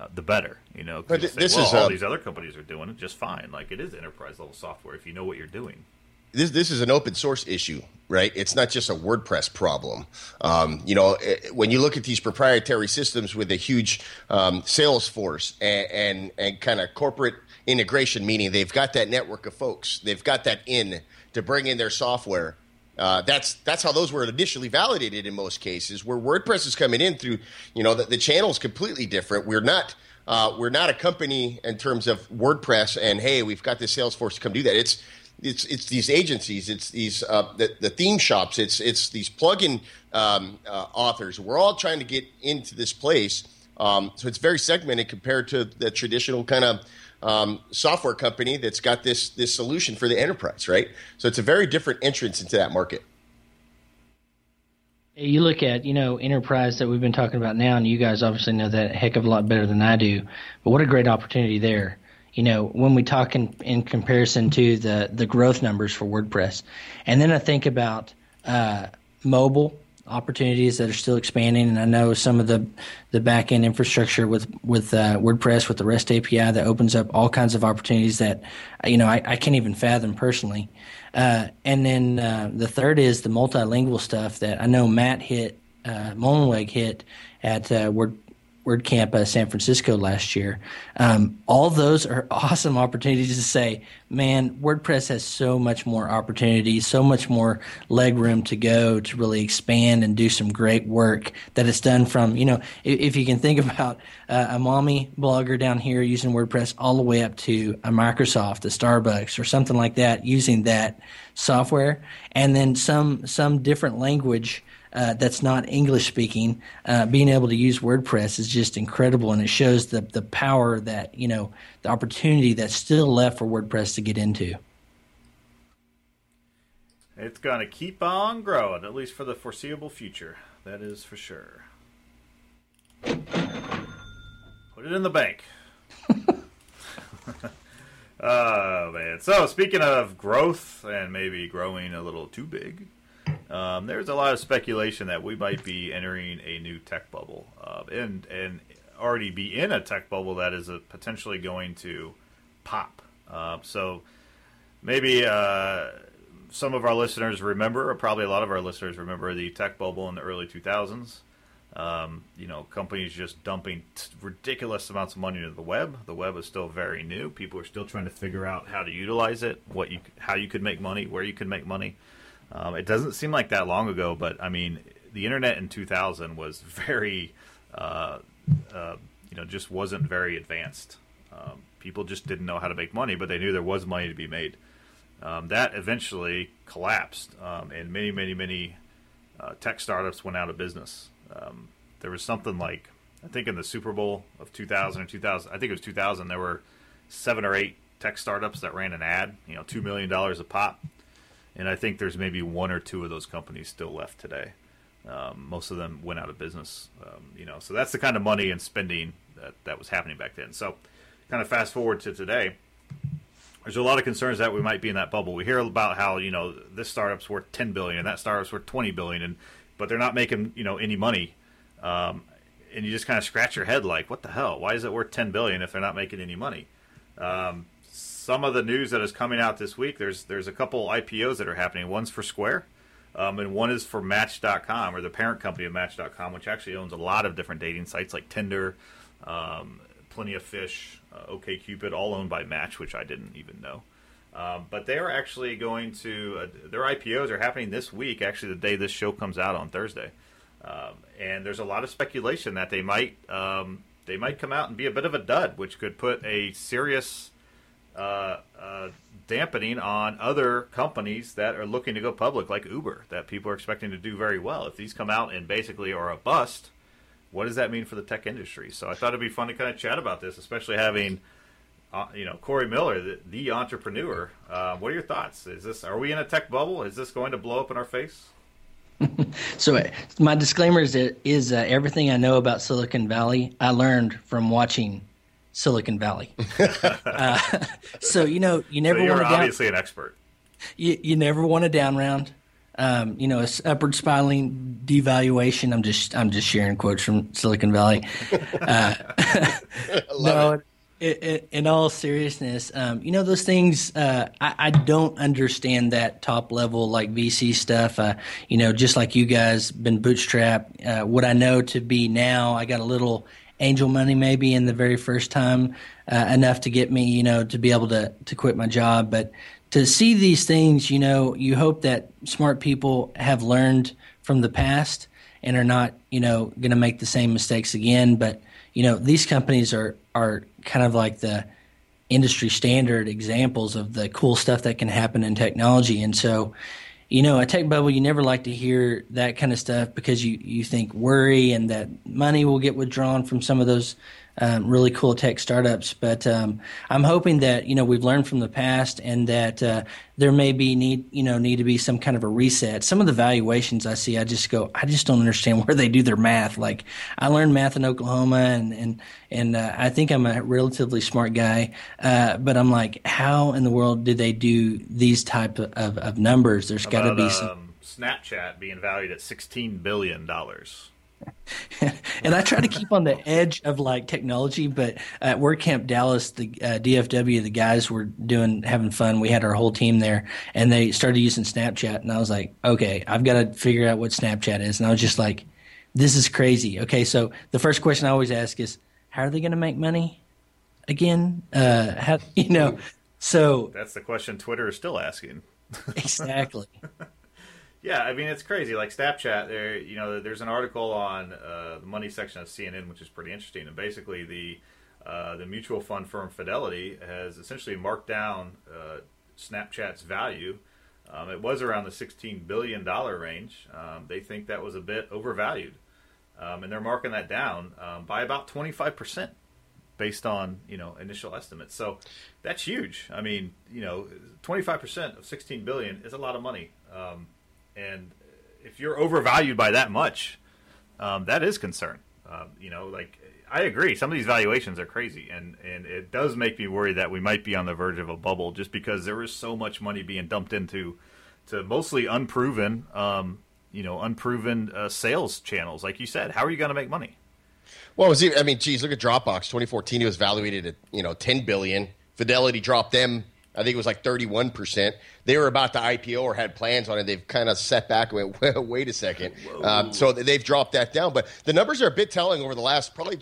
uh, the better. You know, But you th- say, this well, is, all uh, these other companies are doing it just fine. Like it is enterprise level software if you know what you're doing. This this is an open source issue, right? It's not just a WordPress problem. Um, you know, eh, when you look at these proprietary systems with a huge um, sales force and and, and kind of corporate integration, meaning they've got that network of folks, they've got that in to bring in their software. Uh, that's that's how those were initially validated in most cases. Where WordPress is coming in through, you know, the, the channel is completely different. We're not uh, we're not a company in terms of WordPress and hey, we've got this sales force to come do that. It's it's it's these agencies, it's these uh, the, the theme shops, it's it's these plugin um, uh, authors. We're all trying to get into this place, um, so it's very segmented compared to the traditional kind of um, software company that's got this this solution for the enterprise, right? So it's a very different entrance into that market. You look at, you know, enterprise that we've been talking about now, and you guys obviously know that a heck of a lot better than I do. But what a great opportunity there. You know, when we talk in, in comparison to the, the growth numbers for WordPress. And then I think about uh, mobile opportunities that are still expanding. And I know some of the, the back end infrastructure with, with uh, WordPress, with the REST API that opens up all kinds of opportunities that, you know, I, I can't even fathom personally. Uh, and then uh, the third is the multilingual stuff that I know Matt hit, uh, Mullenweg hit at uh, Word, WordCamp uh, San Francisco last year. Um, all those are <laughs> awesome opportunities to say, man, WordPress has so much more opportunity, so much more leg room to go to really expand and do some great work that it's done from, you know, if, if you can think <laughs> about uh, a mommy blogger down here using WordPress all the way up to a Microsoft, a Starbucks, or something like that using that software, and then some some different language uh, that's not English speaking, uh, being able to use WordPress is just incredible, and it shows the the power that you know the opportunity that's still left for WordPress to get into. It's going to keep on growing, at least for the foreseeable future. That is for sure. Put it in the bank. <laughs> <laughs> oh, man. So, speaking of growth and maybe growing a little too big, um, there's a lot of speculation that we might be entering a new tech bubble uh, and, and already be in a tech bubble that is uh potentially going to pop. Uh, so, maybe. Uh, some of our listeners remember, or probably a lot of our listeners remember, the tech bubble in the early 2000s. Um, you know, companies just dumping t- ridiculous amounts of money into the web. The web is still very new. People are still trying to figure out how to utilize it, what you, how you could make money, where you could make money. Um, it doesn't seem like that long ago, but I mean, the internet in 2000 was very, uh, uh, you know, just wasn't very advanced. Um, people just didn't know how to make money, but they knew there was money to be made. Um, that eventually collapsed, um, and many, many, many uh, tech startups went out of business. Um, there was something like, I think in the Super Bowl of 2000 or 2000, I think it was 2000, there were seven or eight tech startups that ran an ad, you know, $2 million a pop. And I think there's maybe one or two of those companies still left today. Um, most of them went out of business, um, you know, so that's the kind of money and spending that, that was happening back then. So, kind of fast forward to today there's a lot of concerns that we might be in that bubble. We hear about how you know this startup's worth 10 billion and that startup's worth 20 billion, and but they're not making you know any money, um, and you just kind of scratch your head like, what the hell? Why is it worth 10 billion if they're not making any money? Um, some of the news that is coming out this week, there's there's a couple IPOs that are happening. One's for Square, um, and one is for Match.com or the parent company of Match.com, which actually owns a lot of different dating sites like Tinder, um, Plenty of Fish, uh, OKCupid, all owned by Match, which I didn't even know. Um, but they are actually going to uh, their IPOs are happening this week. Actually, the day this show comes out on Thursday, um, and there's a lot of speculation that they might um, they might come out and be a bit of a dud, which could put a serious uh, uh, dampening on other companies that are looking to go public, like Uber, that people are expecting to do very well. If these come out and basically are a bust, what does that mean for the tech industry? So I thought it'd be fun to kind of chat about this, especially having, uh, you know, Cory Miller, the, the entrepreneur. Uh, what are your thoughts? Is this are we in a tech bubble? Is this going to blow up in our face? <laughs> so uh, my disclaimer is, is uh, everything I know about Silicon Valley I learned from watching Silicon Valley. <laughs> uh, so you know you never so want to down, obviously an expert. You, you never want a down round. Um, you know, a upward spiraling devaluation. I'm just I'm just sharing quotes from Silicon Valley. <laughs> Uh, no, it in all seriousness, um, you know those things. Uh, I, I, don't understand that top level like VC stuff. Uh, you know, just like you guys been bootstrapped. Uh, what I know to be now, I got a little angel money maybe in the very first time, uh, enough to get me, you know, to be able to to quit my job. But to see these things, you know, you hope that smart people have learned from the past and are not, you know, going to make the same mistakes again. But you know, these companies are are kind of like the industry standard examples of the cool stuff that can happen in technology. And so, you know, a tech bubble, you never like to hear that kind of stuff because you, you think worry and that money will get withdrawn from some of those um, really cool tech startups. But um, I'm hoping that you know we've learned from the past, and that uh, there may be need you know need to be some kind of a reset. Some of the valuations I see, I just go, I just don't understand <laughs> where they do their math. Like I learned math in Oklahoma, and and and uh, I think I'm a relatively smart guy, uh, but I'm like, how in the world did they do these type of, of, numbers? There's got to be some. Um, Snapchat being valued at sixteen billion dollars. And I try to keep on the edge of like technology, but at WordCamp Dallas, the uh, DFW, the guys were doing having fun. We had our whole team there, and they started using Snapchat, and I was like, okay, I've got to figure out what Snapchat is, and I was just like, this is crazy. Okay, so the first question I always ask is, how are they going to make money? Again, uh, how you know? So that's the question Twitter is still asking. exactly. <laughs> Yeah, I mean it's crazy. Like Snapchat, there you know there's an article on uh, the money section of CNN, which is pretty interesting. And basically, the uh, the mutual fund firm Fidelity has essentially marked down uh, Snapchat's value. Um, it was around the 16 billion dollar range. Um, they think that was a bit overvalued, um, and they're marking that down um, by about 25 percent based on you know initial estimates. So that's huge. I mean, you know, 25 percent of 16 billion is a lot of money. And if you're overvalued by that much, um, that is concern. Um, you know, like I agree, some of these valuations are crazy, and and it does make me worry that we might be on the verge of a bubble just because there is so much money being dumped into to mostly unproven, um, you know, unproven uh, sales channels. Like you said, how are you going to make money? Well, was I mean, geez, look at Dropbox. 2014, it was valued at you know 10 billion. Fidelity dropped them I think it was like 31%. They were about to IPO or had plans on it. They've kind of set back and <laughs> went, wait a second. Um, so they've dropped that down. But the numbers are a bit telling over the last probably,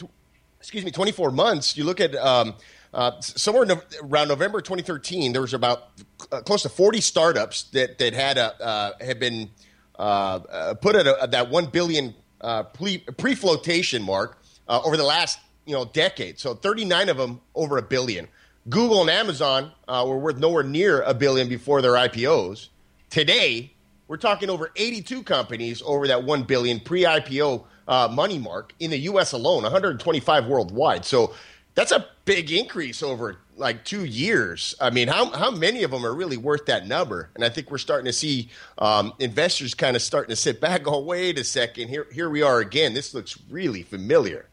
excuse me, 24 months. You look at um, uh, somewhere no, around November 2013, there was about uh, close to 40 startups that, that had, a, uh, had been uh, uh, put at a, that 1 billion uh, pre flotation mark over the last you know decade. So 39 of them over a billion. Google and Amazon uh, were worth nowhere near a billion before their IPOs. Today, we're talking over 82 companies over that 1 billion pre-IPO uh, money mark in the U.S. alone, 125 worldwide. So that's a big increase over like two years. I mean, how how many of them are really worth that number? And I think we're starting to see um, investors kind of starting to sit back, go, <laughs> wait a second, here here we are again. This looks really familiar.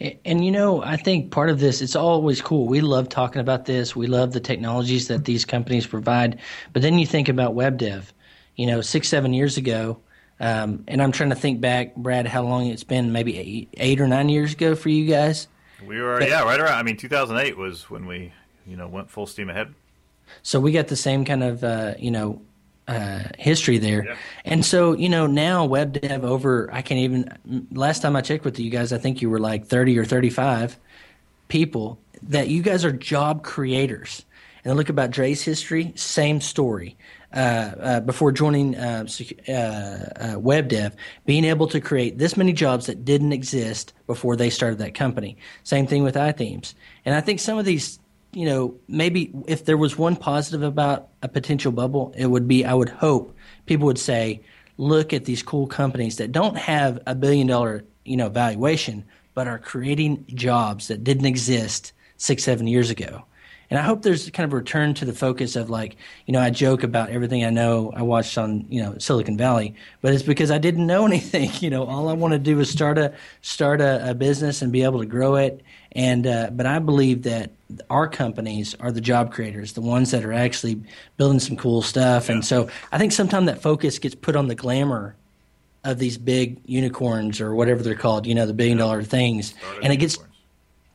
And you know, I think part of this, it's always cool. We love talking about this. We love the technologies that these companies provide. But then you think about web dev. You know, six, seven years ago, um, and I'm trying to think back, Brad, how long it's been, maybe eight, eight or nine years ago for you guys? We were, but, yeah, right around. I mean, 2008 was when we, you know, went full steam ahead. So we got the same kind of, uh, you know, uh, history there. Yeah. And so, you know, now web dev over, I can't even, last time I checked with you guys, I think you were like 30 or 35 people that you guys are job creators. And then look about Dre's history, same story. Uh, uh, before joining uh, uh, web dev, being able to create this many jobs that didn't exist before they started that company. Same thing with iThemes. And I think some of these you know, maybe if there was one positive about a potential bubble, it would be I would hope people would say, look at these cool companies that don't have a billion dollar, you know, valuation, but are creating jobs that didn't exist six, seven years ago. And I hope there's kind of a return to the focus of like, you know, I joke about everything I know I watched on, you know, Silicon Valley, but it's because I didn't know <laughs> anything. You know, all I want to do is start a start a, a business and be able to grow it. And uh, but I believe that our companies are the job creators, the ones that are actually building some cool stuff. And so I think sometimes that focus gets put on the glamour of these big unicorns or whatever they're called, you know, the billion dollar things, Startup and it gets unicorns.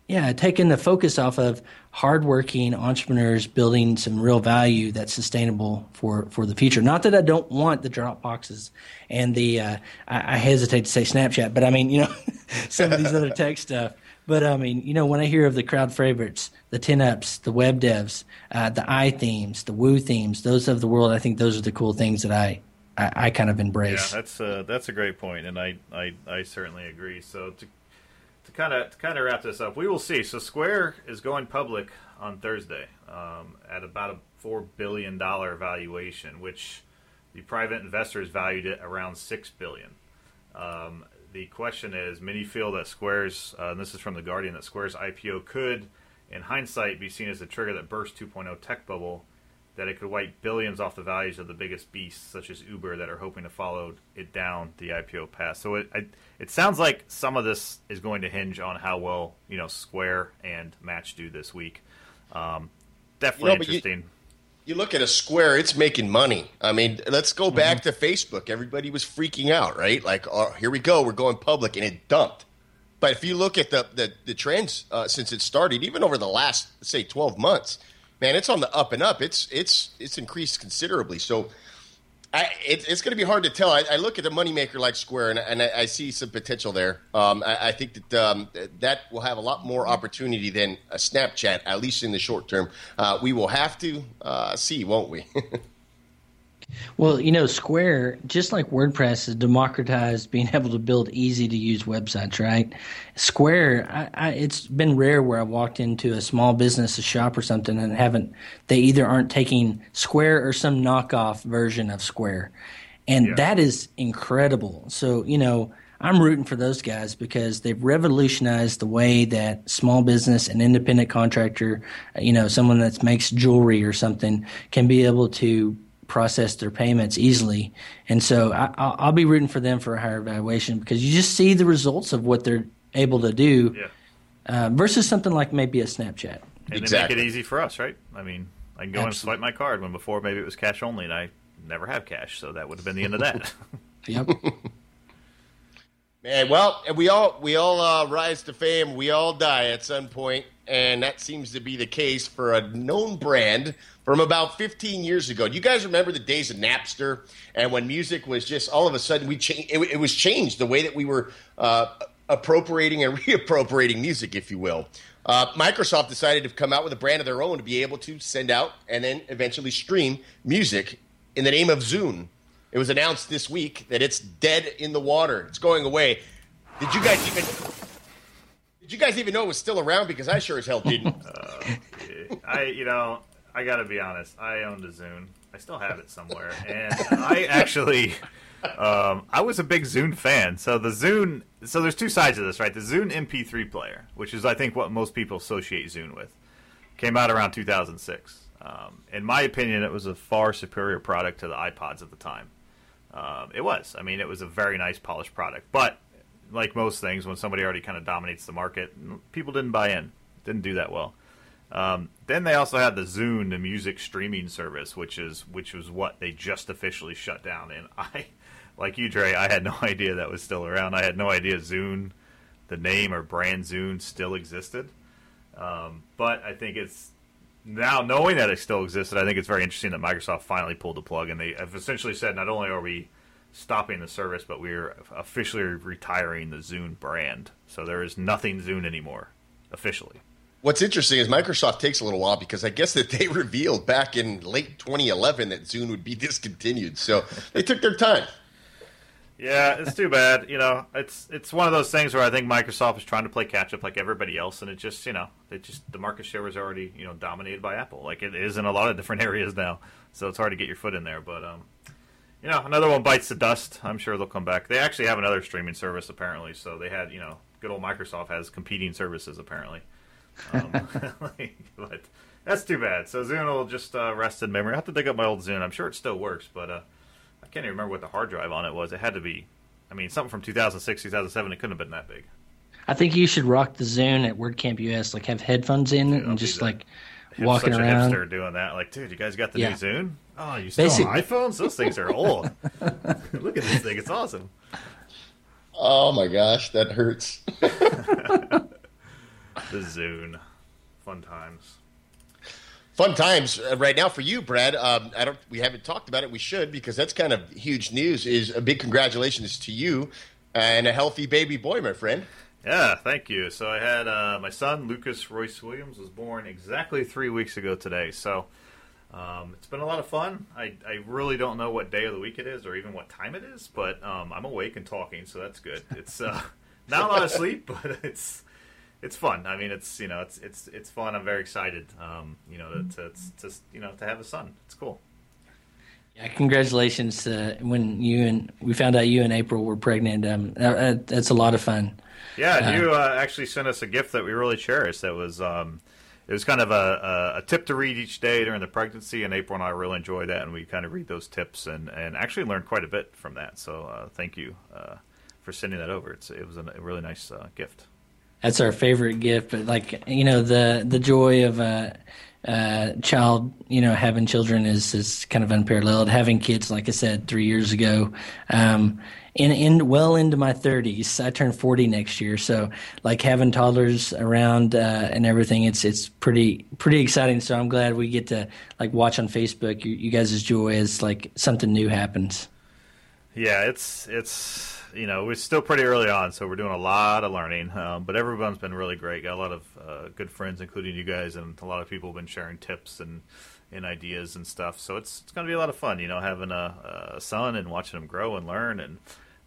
yeah, taking the focus off of hardworking entrepreneurs building some real value that's sustainable for, for the future. Not that I don't want the drop boxes and the uh, I, I hesitate to say Snapchat, but I mean you know <laughs> some of these other tech stuff. But I mean, you know, when I hear of the crowd favorites, the 10ups, the web devs, uh, the iThemes, the WooThemes, those of the world, I think those are the cool things that I, I, I kind of embrace. Yeah, that's uh, that's a great point, and I, I, I certainly agree. So to to kind of to kind of wrap this up, we will see. So Square is going public on Thursday um, at about a four billion dollar valuation, which the private investors valued it around six billion. Um, the question is, many feel that Square's, uh, and this is from the Guardian, that Square's IPO could, in hindsight, be seen as a trigger that burst 2.0 tech bubble, that it could wipe billions off the values of the biggest beasts, such as Uber, that are hoping to follow it down the IPO path. So it I, it sounds like some of this is going to hinge on how well you know Square and Match do this week. Um, definitely You know, interesting. You look at a Square; it's making money. I mean, let's go back Mm-hmm. to Facebook. Everybody was freaking out, right? Like, oh, here we go, we're going public, and it dumped. But if you look at the the, the trends uh, since it started, even over the last say twelve months, man, it's on the up and up. It's it's it's increased considerably. So. I, it, it's going to be hard to tell. I, I look at a moneymaker like Square, and, and I, I see some potential there. Um, I, I think that um, that will have a lot more opportunity than a Snapchat, at least in the short term. Uh, we will have to uh, see, won't we? <laughs> Well, you know, Square, just like WordPress, has democratized being <laughs> able to build easy to use websites, right? Square, I, I, it's been rare where I walked into a small business, a shop or something, and haven't, they either aren't taking Square or some knockoff version of Square. And Yeah. that is incredible. So, you know, I'm rooting for those guys because they've revolutionized the way that small business and independent contractor, you know, someone that makes jewelry or something can be able to process their payments easily. And so I, I'll, I'll be rooting for them for a higher valuation because you just see the results of what they're able to do Yeah. uh, versus something like maybe a Snapchat. And they make it easy for us, right? I mean, I can go and swipe my card when before maybe it was cash only, and I never have cash, so that would have been the end of that. <laughs> Yep. Man, well, we all we all uh, rise to fame. We all die at some point, and that seems to be the case for a known brand from about 15 years ago. Do you guys remember the days of Napster and when music was just all of a sudden we? It, it was changed the way that we were uh, appropriating and <laughs> reappropriating music, if you will. Uh, Microsoft decided to come out with a brand of their own to be able to send out and then eventually stream music in the name of Zune. It was announced this week that it's dead in the water. It's going away. Did you guys even? Did you guys even know it was still around? Because I sure as hell didn't. <laughs> I, you know, I got to be honest. I owned a Zune. I still have it somewhere, and I actually, um, I was a big Zune fan. So the Zune, so there's two sides of this, right? The Zune MP3 player, which is I think what most people associate Zune with, came out around 2006. Um, in my opinion, it was a far superior product to the iPods at the time. Um, it was. I mean, it was a very nice, polished product. But like most things, when somebody already kind of dominates the market, people didn't buy in. Didn't do that well. Um, then they also had the Zune, the music streaming service, which is which was what they just officially shut down. And <laughs> I, like you, Dre, I had no <laughs> idea that was still around. I had no idea Zune, the name or brand Zune, still existed. Um, but I think it's now knowing that it still existed. I think it's very interesting that Microsoft finally pulled the plug, and they have essentially said not only are we stopping the service, but we're officially retiring the Zune brand. So there is nothing Zune anymore, officially. What's interesting is Microsoft takes a little while because I guess that they <laughs> revealed back in late 2011 that Zune would be discontinued. So they took their time. Yeah, it's too bad. You know, it's it's one of those things where I think Microsoft is trying to play catch up like everybody else, and it just you know, it just the market share was already you know dominated by Apple, like it is in a lot of different <laughs> areas now. So it's hard to get your foot in there. But um, you know, another one bites the dust. I'm sure they'll come back. They actually have another streaming service apparently. So they had you know, good old Microsoft has competing services apparently. Um, <laughs> <laughs> like, but that's too bad. So Zune will just uh, rest in memory. I have to dig up my old Zune. I'm sure it still works, but uh, I can't even remember what the hard drive on it was. It had to be, I mean, something from 2006, 2007. It couldn't have been that big. I think you should rock the Zune at WordCamp US. Like have headphones in Dude, and just like I'm walking such around. a hipster doing that. Like, dude, you guys got the Yeah. new Zune? Oh, you still Basic- on iPhones? Those things are old. <laughs> Look at this thing; it's awesome. Oh my gosh, that hurts. <laughs> The Zune, fun times. Fun times uh, right now for you, Brad. Um, I don't. We haven't talked about it. We should because that's kind of huge news. Is a big congratulations to you and a healthy baby boy, my friend. Yeah, thank you. So I had uh, my son Lucas Royce Williams was born exactly three weeks ago today. So um, it's been a lot of fun. I, I really don't know what day of the week it is or even what time it is, but um, I'm awake and talking, so that's good. It's uh, <laughs> not a lot of sleep, <laughs> but it's it's fun. I mean, it's you know it's it's it's fun. I'm very excited. Um, you know to, to to you know to have a son. It's cool. Yeah, congratulations to when you and we found out you and April were pregnant. Um, that- that's a lot of fun. Yeah, you uh, actually sent us a gift that we really cherish. That was um, it was kind of a, a, a tip to read each day during the pregnancy, and April and I really enjoyed that, and we kind of read those tips and, and actually learned quite a bit from that. So uh, thank you uh, for sending that over. It's, it was a, really nice uh, gift. That's our favorite gift. But like you know, the the joy of a, a child, you know, having children is is kind of unparalleled. Having kids, like I said, three years ago, um, in in well into my thirties. I turn forty next year, so like having toddlers around uh, and everything, it's it's pretty pretty exciting. So I'm glad we get to like watch on Facebook you, you guys' joy as like something new happens. Yeah, it's it's you know we're still pretty early on, so we're doing a lot of learning. Um, but everyone's been really great. Got a lot of uh, good friends, including you guys, and a lot of people have been sharing tips and and ideas and stuff. So it's it's going to be a lot of fun. You know, having a, a son and watching him grow and learn and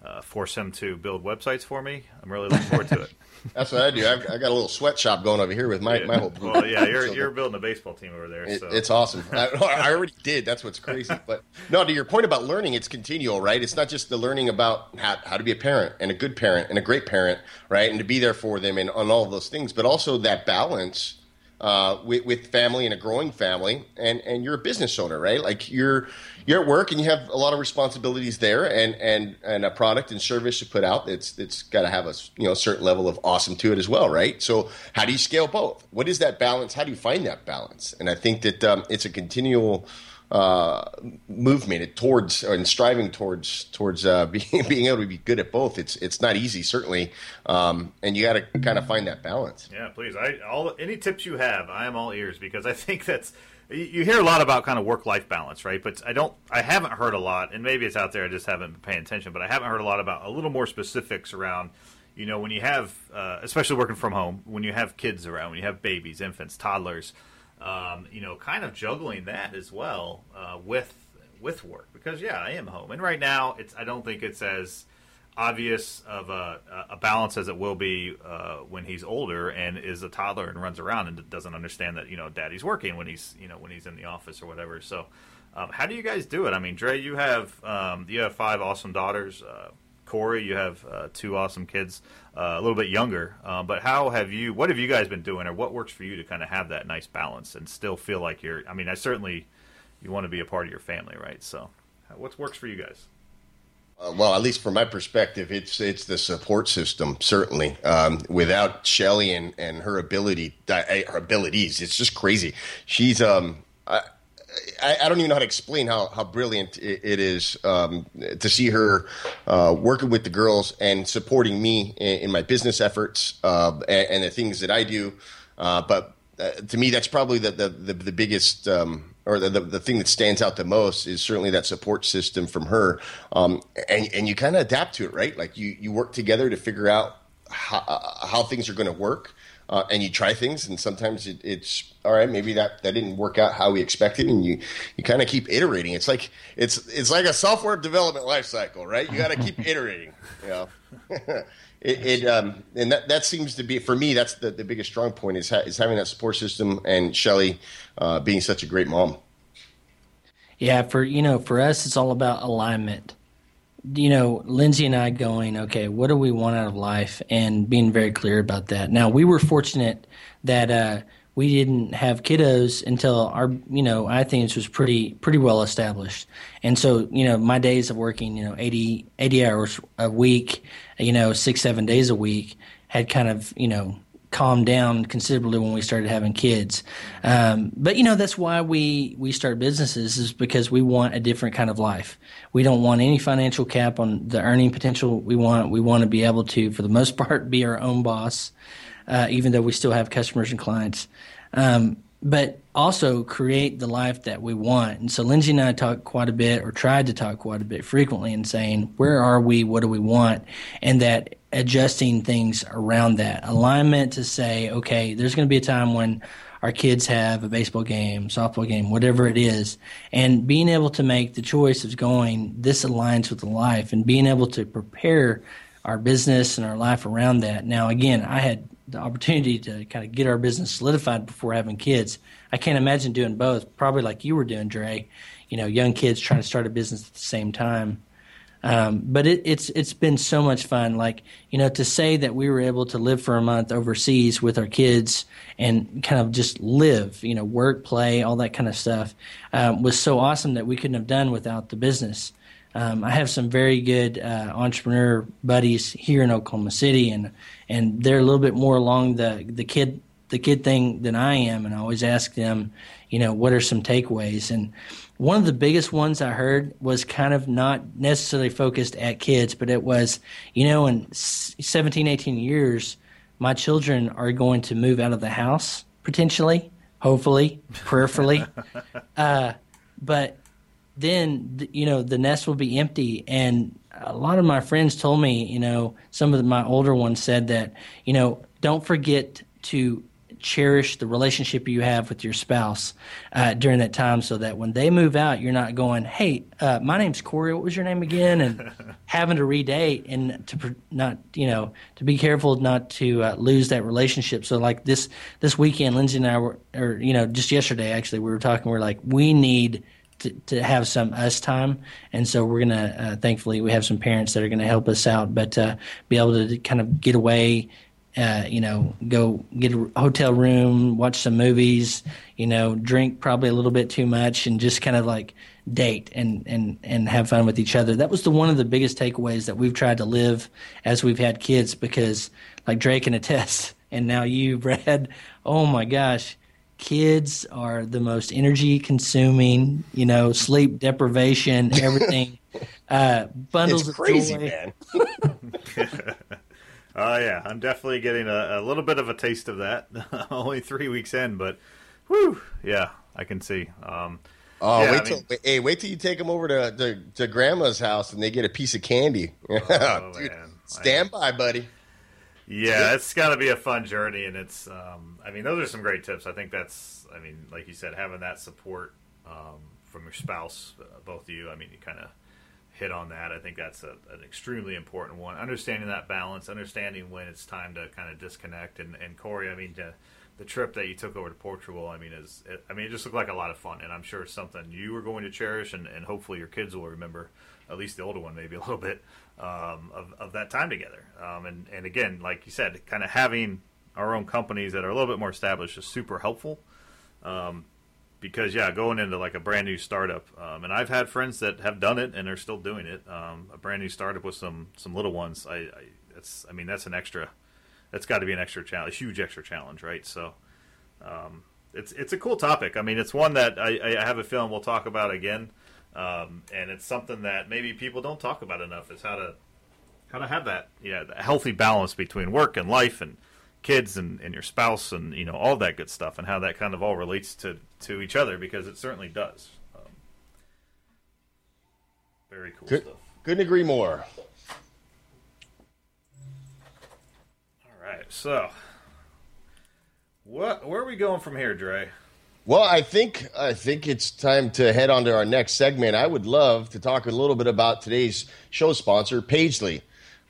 uh, force him to build websites for me. I'm really looking forward to it. <laughs> That's what I do. I've, I got a little sweatshop going over here with my, my whole group. well, yeah, you're <laughs> So you're building a baseball team over there. it- So it's awesome. I, I already did. That's what's crazy. But no, to your point about learning, it's continual, right? It's not just the learning about how, how to be a parent and a good parent and a great parent, right? And to be there for them and on all of those things, but also that balance uh, with, with family and a growing family. And, and you're a business owner, right? Like you're you're at work and you have a lot of responsibilities there and, and, and a product and service to put out that's that's got to have a you know certain level of awesome to it as well, right? So how do you scale both? What is that balance? How do you find that balance? And I think that um, it's a continual uh, movement towards and striving towards towards uh, <laughs> being being able to be good at both. It's it's not easy, certainly, um, and you got to kind of find that balance. Yeah, please. I all any tips you have, I am all ears because I <laughs> think that's you- hear a lot about kind of work life balance, right? But I don't, I haven't heard a lot, and maybe it's out there. I just haven't been paying attention, but I haven't heard a lot about a little more specifics around. You know, when you have, uh, especially working from home, when you have kids around, when you have babies, infants, toddlers, um, you know, kind of juggling that as well uh, with with work because yeah, I am home, and right now it's. I don't think it's as obvious of a, a balance as it will be uh, when he's older and is a toddler and runs around and doesn't understand that you know daddy's working when he's you know when he's in the office or whatever. So, um, how do you guys do it? I mean, Dre, you have um, you have five awesome daughters. Uh, Cory, you have uh, two awesome kids, uh, a little bit younger. Um, but how have you? What have you guys been doing, or what works for you to kind of have that nice balance and still feel like you're? I mean, I certainly you want to be a part of your family, right? So, what works for you guys? Uh, well, at least from my perspective, it's it's the support system. Certainly, um, without Shelly and, and her ability, her abilities, it's just crazy. She's um, I, I, I don't even know how to explain how how brilliant it, it is um, to see her uh, working with the girls and supporting me in, in my business efforts uh, and, and the things that I do. Uh, but uh, to me, that's probably the the, the, the biggest um, or the, the the thing that stands out the most is certainly that support system from her. Um, and and you kind of adapt to it, right? Like you you work together to figure out how, uh, how things are going to work. Uh, and you try things, and sometimes it, it's all right. Maybe that, that didn't work out how we expected, and you, you kind of keep iterating. It's like it's it's like a software development life cycle, right? You got to keep iterating. You know, <laughs> it, it um, and that, that seems to be for me. That's the, the biggest strong point is ha- is having that support system, and Shelly uh, being such a great mom. Yeah, for you know, for us, it's all about alignment. You know, Lindsay and I going, okay, what do we want out of life, and being very clear about that. Now, we were fortunate that uh, we didn't have kiddos until our, you know, I think this was pretty pretty well established, and so you know, my days of working, you know, 80, 80 hours a week, you know, six seven days a week had kind of, you know, calmed down considerably when we started having kids. Um, but you know that's why we we start businesses is because we want a different kind of life. We don't want any financial cap on the earning potential. We want we want to be able to, for the most <laughs> part, be our own boss, uh, even though we still have customers and clients. Um, but also create the life that we want. And so Lindsay and I talk quite a bit, or tried to talk quite a bit frequently, and saying, where are we? What do we want? And that adjusting things around that alignment to say, okay, there's going to be a time when our kids have a baseball game, softball game, whatever it is, and being able to make the choice of going, this aligns with the life, and being able to prepare our business and our life around that. Now, again, I had the opportunity to kind of get our business solidified before having kids. I can't imagine doing both. Probably like you were doing, Dre. You know, young kids trying to start a business at the same time. Um, but it, it's it's been so much fun. Like you know, to say that we were able to live for a month overseas with our kids and kind of just live, you know, work, play, all that kind of stuff, um, was so awesome that we couldn't have done without the business. Um, I have some very good uh, entrepreneur buddies here in Oklahoma City, and and they're a little bit more along the the kid the kid thing than I am, and I always ask them, you know, what are some takeaways? And one of the biggest ones I heard was kind of not necessarily focused at kids, but it was, you know, in 17, 18 years, my children are going to move out of the house potentially, hopefully, <laughs> prayerfully. uh, but then, you know, the nest will be empty. And a lot of my friends told me, you know, some of my older ones said that, you know, don't forget to cherish the relationship you have with your spouse uh, during that time so that when they move out, you're not going, hey, uh, my name's Cory, what was your name again? And <laughs> having to redate and to not, you know, to be careful not to uh, lose that relationship. So, like this, this weekend, Lindsay and I were, or, you know, just yesterday, actually, we were talking, we are like, we need to, to, have some us time. And so we're going to, uh, thankfully, we have some parents that are going to help us out, but uh, be able to kind of get away, uh, you know, go get a hotel room, watch some movies, you know, drink probably a little bit too much, and just kind of like date and and and have fun with each other. That was the one of the biggest takeaways that we've tried to live as we've had kids because, like Dre can attest, <laughs> and now you, Brad. <laughs> Oh my gosh, kids are the most energy consuming. You know, sleep deprivation, everything. <laughs> uh, bundles it's crazy, of joy. man. Oh uh, yeah, I'm definitely getting a, a, little bit of a taste of that. <laughs> Only three weeks in, but whew, yeah, I can see. Um, oh, yeah, wait I till mean, hey, wait till you take them over to, to, to grandma's house and they get a piece of candy. <laughs> Oh, Dude, stand by, buddy. Yeah, it's got to be a fun journey, and it's. Um, I mean, those are some great tips. I think that's. I mean, like you said, having that support um, from your spouse, uh, both of you. I mean, you kind of hit on that. I think that's a, an extremely important one. Understanding that balance, understanding when it's time to kind of disconnect. And, and Cory, I mean, the, the trip that you took over to Portugal, I mean, is it, I mean, it just looked like a lot of fun, and I'm sure it's something you were going to cherish, and, and hopefully your kids will remember, at least the older one, maybe a little bit um, of, of that time together. Um, and and again, like you said, kind of having our own companies that are a little bit more established is super helpful. Um, because yeah, going into like a brand new startup, um, and I've had friends that have done it and are still doing it. Um, a brand new startup with some some little ones. I, I that's I mean that's an extra. That's got to be an extra challenge, a huge extra challenge, right? So, um, it's it's a cool topic. I mean, it's one that I, I have a feeling we'll talk about again, um, and it's something that maybe people don't talk about enough. Is how to how to have that yeah healthy balance between work and life and kids and, and your spouse and you know all that good stuff and how that kind of all relates to to each other because it certainly does um, very cool Good, stuff couldn't agree more. all right so what where are we going from here Dre Well, I think I think it's time to head on to our next segment. I would love to talk a little bit about today's show sponsor, Pagely.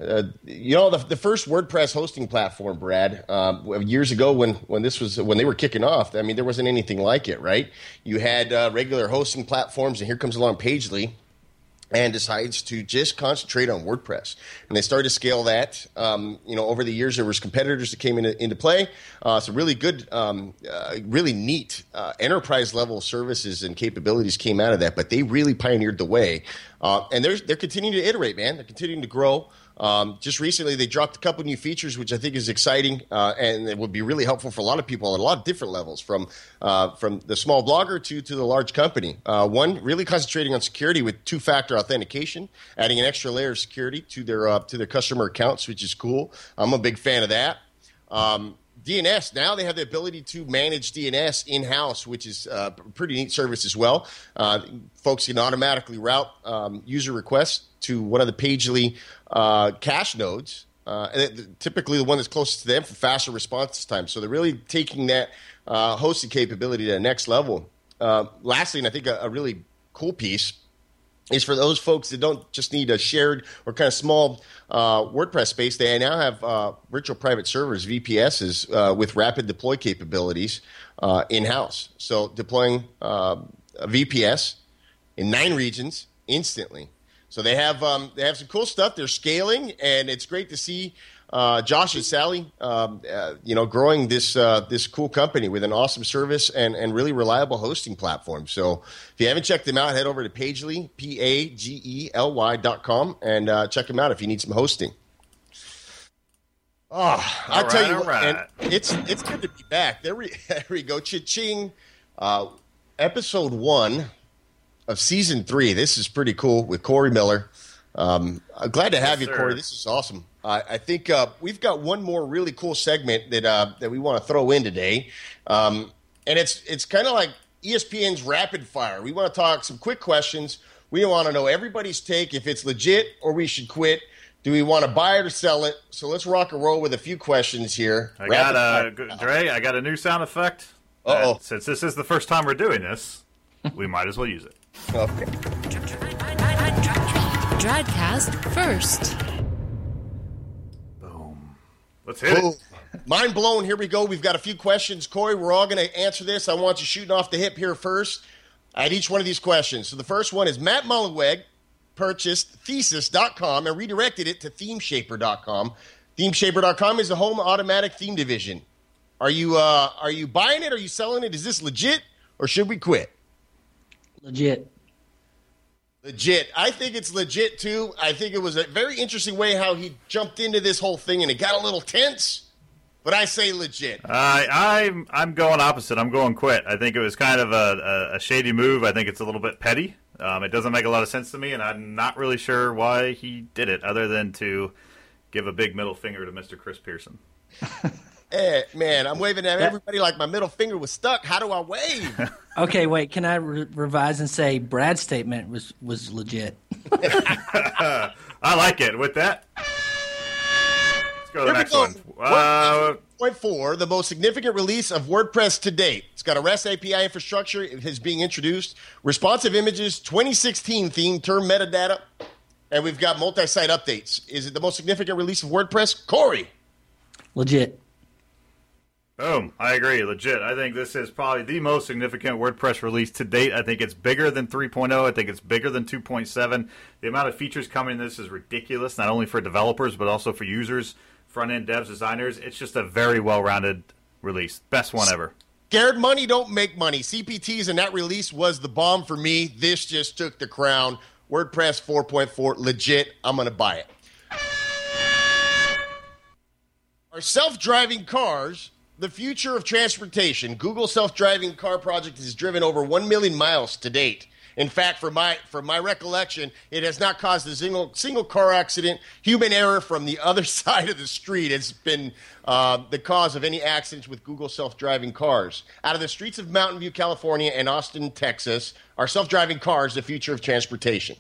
Uh, you know, the, the first WordPress hosting platform, Brad, um, years ago when, when this was when they were kicking off. I mean, there wasn't anything like it, right? You had uh, regular hosting platforms, and here comes along Pagely, and decides to just concentrate on WordPress. And they started to scale that. Um, you know, over the years, there was competitors that came into, into play. Uh, some really good, um, uh, really neat uh, enterprise level services and capabilities came out of that. But they really pioneered the way, uh, and they're they're continuing to iterate, man. They're continuing to grow. Um, just recently, they dropped a couple new features, which I think is exciting, uh, and it would be really helpful for a lot of people at a lot of different levels, from uh, from the small blogger to to the large company. Uh, one really concentrating on security with two factor authentication, adding an extra layer of security to their uh, to their customer accounts, which is cool. I'm a big fan of that. Um, DNS now they have the ability to manage DNS in house, which is uh, a pretty neat service as well. Uh, folks can automatically route um, user requests to one of the Pagely uh, cache nodes, uh, and typically the one that's closest to them for faster response time. So they're really taking that uh, hosting capability to the next level. Uh, lastly, and I think a, a really cool piece is for those folks that don't just need a shared or kind of small uh, WordPress space. They now have uh, virtual private servers, VPSs, uh, with rapid deploy capabilities uh, in house. So deploying uh, a VPS in nine regions instantly. So they have um, they have some cool stuff. They're scaling, and it's great to see uh, Josh and Sally, um, uh, you know, growing this uh, this cool company with an awesome service and, and really reliable hosting platform. So if you haven't checked them out, head over to Pagely, P A G E L Y dot com, and uh, check them out if you need some hosting. Oh, I'll All tell you what, right. it's it's good to be back. There we, <laughs> there we go. Cha-ching. Uh, episode one of season three. This is pretty cool with Cory Miller. Um, I'm glad to have Yes, you, sir. Cory. This is awesome. I I think uh, we've got one more really cool segment that uh, that we want to throw in today, um, and it's it's kind of like ESPN's rapid fire. We want to talk some quick questions. We want to know everybody's take if it's legit or we should quit. Do we want to buy it or sell it? So let's rock and roll with a few questions here. I Rapid got a fire. Dre. I got a new sound effect. Uh, since this is the first time we're doing this, we might as well use it. Okay. Dradcast first. Let's hit Boom. it. Mind blown. Here we go. We've got a few questions. Cory, we're all going to answer this. I want you shooting off the hip here first at each one of these questions. So the first one is Matt Mullenweg purchased thesis.com and redirected it to themeshaper.com. Themeshaper.com is the home Automattic theme division. Are you uh, are you buying it? Are you selling it? Is this legit or should we quit? Legit. Legit. I think it's legit too. I think it was a very interesting way how he jumped into this whole thing and it got a little tense. But I say legit. I, I'm I'm going opposite. I'm going quit. I think it was kind of a, a, a shady move. I think it's a little bit petty. Um, it doesn't make a lot of sense to me, and I'm not really sure why he did it, other than to give a big middle finger to Mr. Chris Pearson. <laughs> Eh, man, I'm waving at everybody like my middle finger was stuck. How do I wave? <laughs> Okay, wait. Can I re- revise and say Brad's statement was was legit? <laughs> I like it. With that, let's go to the Here we next one. Uh, Point four, the most significant release of WordPress to date. It's got a REST API infrastructure. It is being introduced. Responsive images, 2016 theme, term metadata, and we've got multi-site updates. Is it the most significant release of WordPress? Cory. Legit. Boom. I agree. Legit. I think this is probably the most significant WordPress release to date. I think it's bigger than 3.0. I think it's bigger than 2.7. The amount of features coming in this is ridiculous, not only for developers, but also for users, front end devs, designers. It's just a very well rounded release. Best one ever. Scared money don't make money. CPTs and that release was the bomb for me. This just took the crown. WordPress 4.4, legit. I'm going to buy it. Our self driving cars the future of transportation? Google self driving car project has driven over 1 million miles to date. In fact, for my, for my recollection, it has not caused a single, single car accident. Human error from the <laughs> other side of the street has been uh, the cause of any accidents with Google self driving cars. Out of the streets of Mountain View, California, and Austin, Texas, are self driving cars the future of transportation?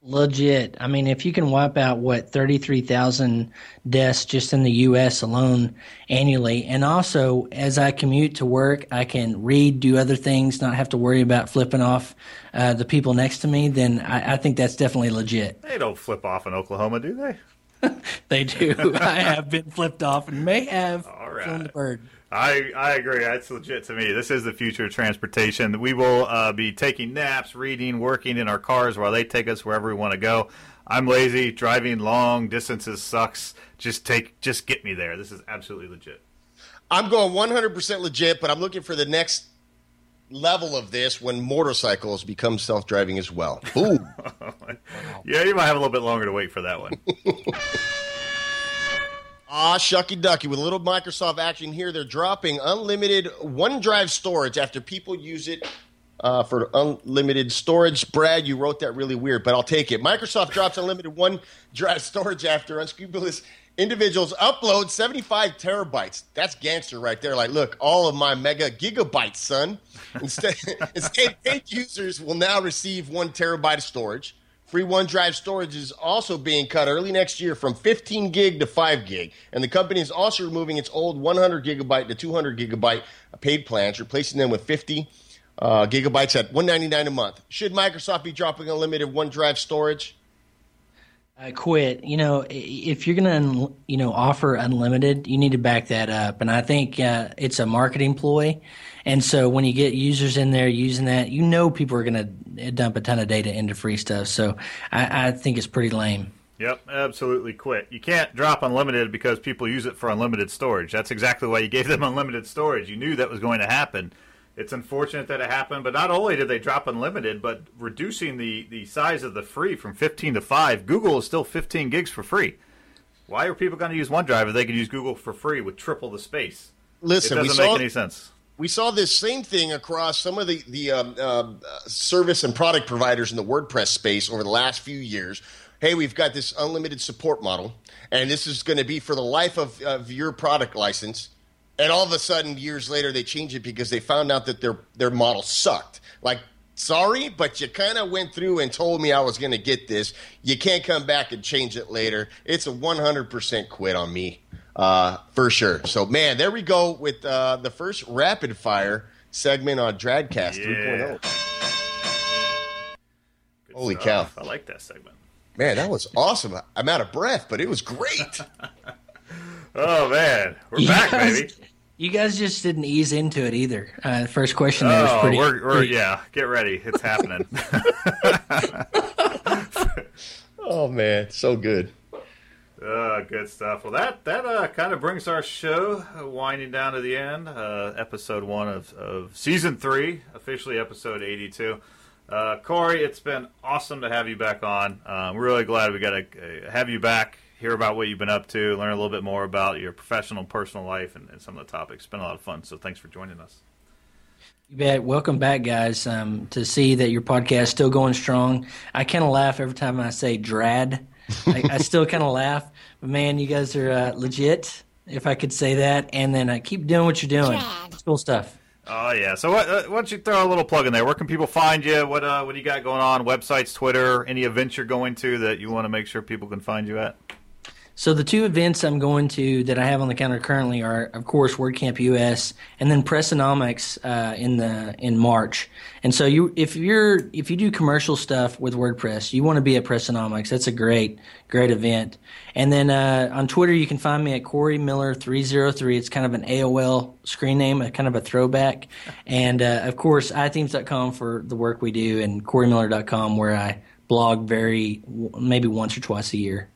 Legit. I mean, if you can wipe out what thirty-three thousand deaths just in the U.S. alone annually, and also as I commute to work, I can read, do other things, not have to worry about flipping off uh, the people next to me. Then I, I think that's definitely legit. They don't flip off in Oklahoma, do they? <laughs> They do. <laughs> I have been flipped off and may have. All Feeling the bird. I, I agree. That's legit to me. This is the future of transportation. We will uh, be taking naps, reading, working in our cars while they take us wherever we want to go. I'm lazy. Driving long distances sucks. Just take, just get me there. This is absolutely legit. I'm going 100% legit, but I'm looking for the next level of this when motorcycles become self-driving as well. Ooh. <laughs> yeah, you might have a little bit longer to wait for that one. <laughs> Ah, shucky ducky. With a little Microsoft action here, they're dropping unlimited OneDrive storage after people use it uh, for unlimited storage. Brad, you wrote that really weird, but I'll take it. Microsoft drops unlimited OneDrive storage after unscrupulous individuals upload 75 terabytes. That's gangster right there. Like, look, all of my mega gigabytes, son. Instead, <laughs> instead paid users will now receive one terabyte of storage. Free OneDrive storage is also being cut early next year from 15 gig to 5 gig. And the company is also removing its old 100 gigabyte to 200 gigabyte paid plans, replacing them with 50 uh, gigabytes at 199 a month. Should Microsoft be dropping unlimited OneDrive storage? I quit. You know, if you're going to, you know, offer unlimited, you need to back that up. And I think uh, it's a marketing ploy. And so when you get users in there using that, you know people are going to dump a ton of data into free stuff. So I, I think it's pretty lame. Yep, absolutely quit. You can't drop unlimited because people use it for unlimited storage. That's exactly why you gave them <laughs> unlimited storage. You knew that was going to happen. It's unfortunate that it happened, but not only did they drop unlimited, but reducing the, the size of the free from 15 to 5, Google is still 15 gigs for free. Why are people going to use OneDrive if they can use Google for free with triple the space? Listen, it doesn't make any sense we saw this same thing across some of the the um, uh, service and product providers in the WordPress space over the last few years. Hey, we've got this unlimited support model, and this is going to be for the life of, of your product license. And all of a sudden, years later, they change it because they found out that their their model sucked. Like, sorry, but you kind of went through and told me I was going to get this. You can't come back and change it later. It's a 100% quit on me uh, for sure. So, man, there we go with uh, the first rapid fire segment on Dradcast yeah. 3.0. Holy stuff. cow. I like that segment. Man, that was awesome. I'm out of breath, but it was great. <laughs> oh, man. We're you back, guys, baby. You guys just didn't ease into it either. Uh, the first question there was oh, pretty. We're, we're, yeah, get ready. It's happening. <laughs> <laughs> oh, man. So good. Uh, good stuff. Well, that that uh, kind of brings our show winding down to the end. Uh, episode one of, of season three, officially episode eighty-two. Uh, Cory, it's been awesome to have you back on. Uh, we're really glad we got to uh, have you back, hear about what you've been up to, learn a little bit more about your professional, personal life, and, and some of the topics. It's been a lot of fun. So thanks for joining us. You bet. Welcome back, guys. Um, to see that your podcast is still going strong. I kind of laugh every time I say "drad." I, I still kind of laugh, but man, you guys are uh, legit, if I could say that. And then uh, keep doing what you're doing. It's cool stuff. Oh yeah. So what, uh, why don't you throw a little plug in there? Where can people find you? What uh, what do you got going on? Websites, Twitter, any events you're going to that you want to make sure people can find you at? So the two events I'm going to that I have on the calendar currently are, of course, WordCamp US and then Pressnomics uh, in the in March. And so you, if you're if you do commercial stuff with WordPress, you want to be at Pressnomics. That's a great great event. And then uh, on Twitter, you can find me at Cory Miller three zero three. It's kind of an AOL screen name, a kind of a throwback. And uh, of course, iThemes.com for the work we do, and CoryMiller.com where I blog very maybe once or twice a year.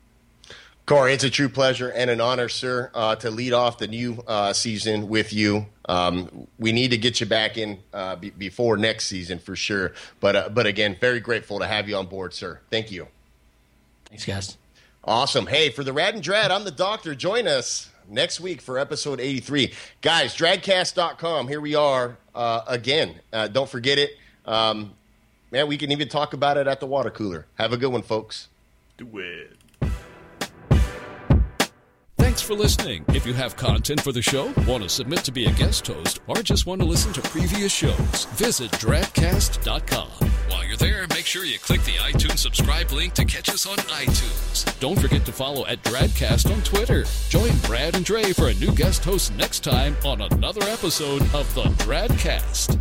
Cory, it's a true pleasure and an honor, sir, uh, to lead off the new uh, season with you. Um, we need to get you back in uh, b- before next season for sure. But uh, but again, very grateful to have you on board, sir. Thank you. Thanks, guys. Awesome. Hey, for the Rad and Drad, I'm the doctor. Join us next week for episode 83. Guys, Dradcast.com. Here we are uh, again. Uh, don't forget it. Um, man, we can even talk about it at the water cooler. Have a good one, folks. Do it. Thanks for listening. If you have content for the show, want to submit to be a guest host, or just want to listen to previous shows, visit dradcast.com. While you're there, make sure you click the iTunes subscribe link to catch us on iTunes. Don't forget to follow at Dradcast on Twitter. Join Brad and Dre for a new guest host next time on another episode of the Dradcast.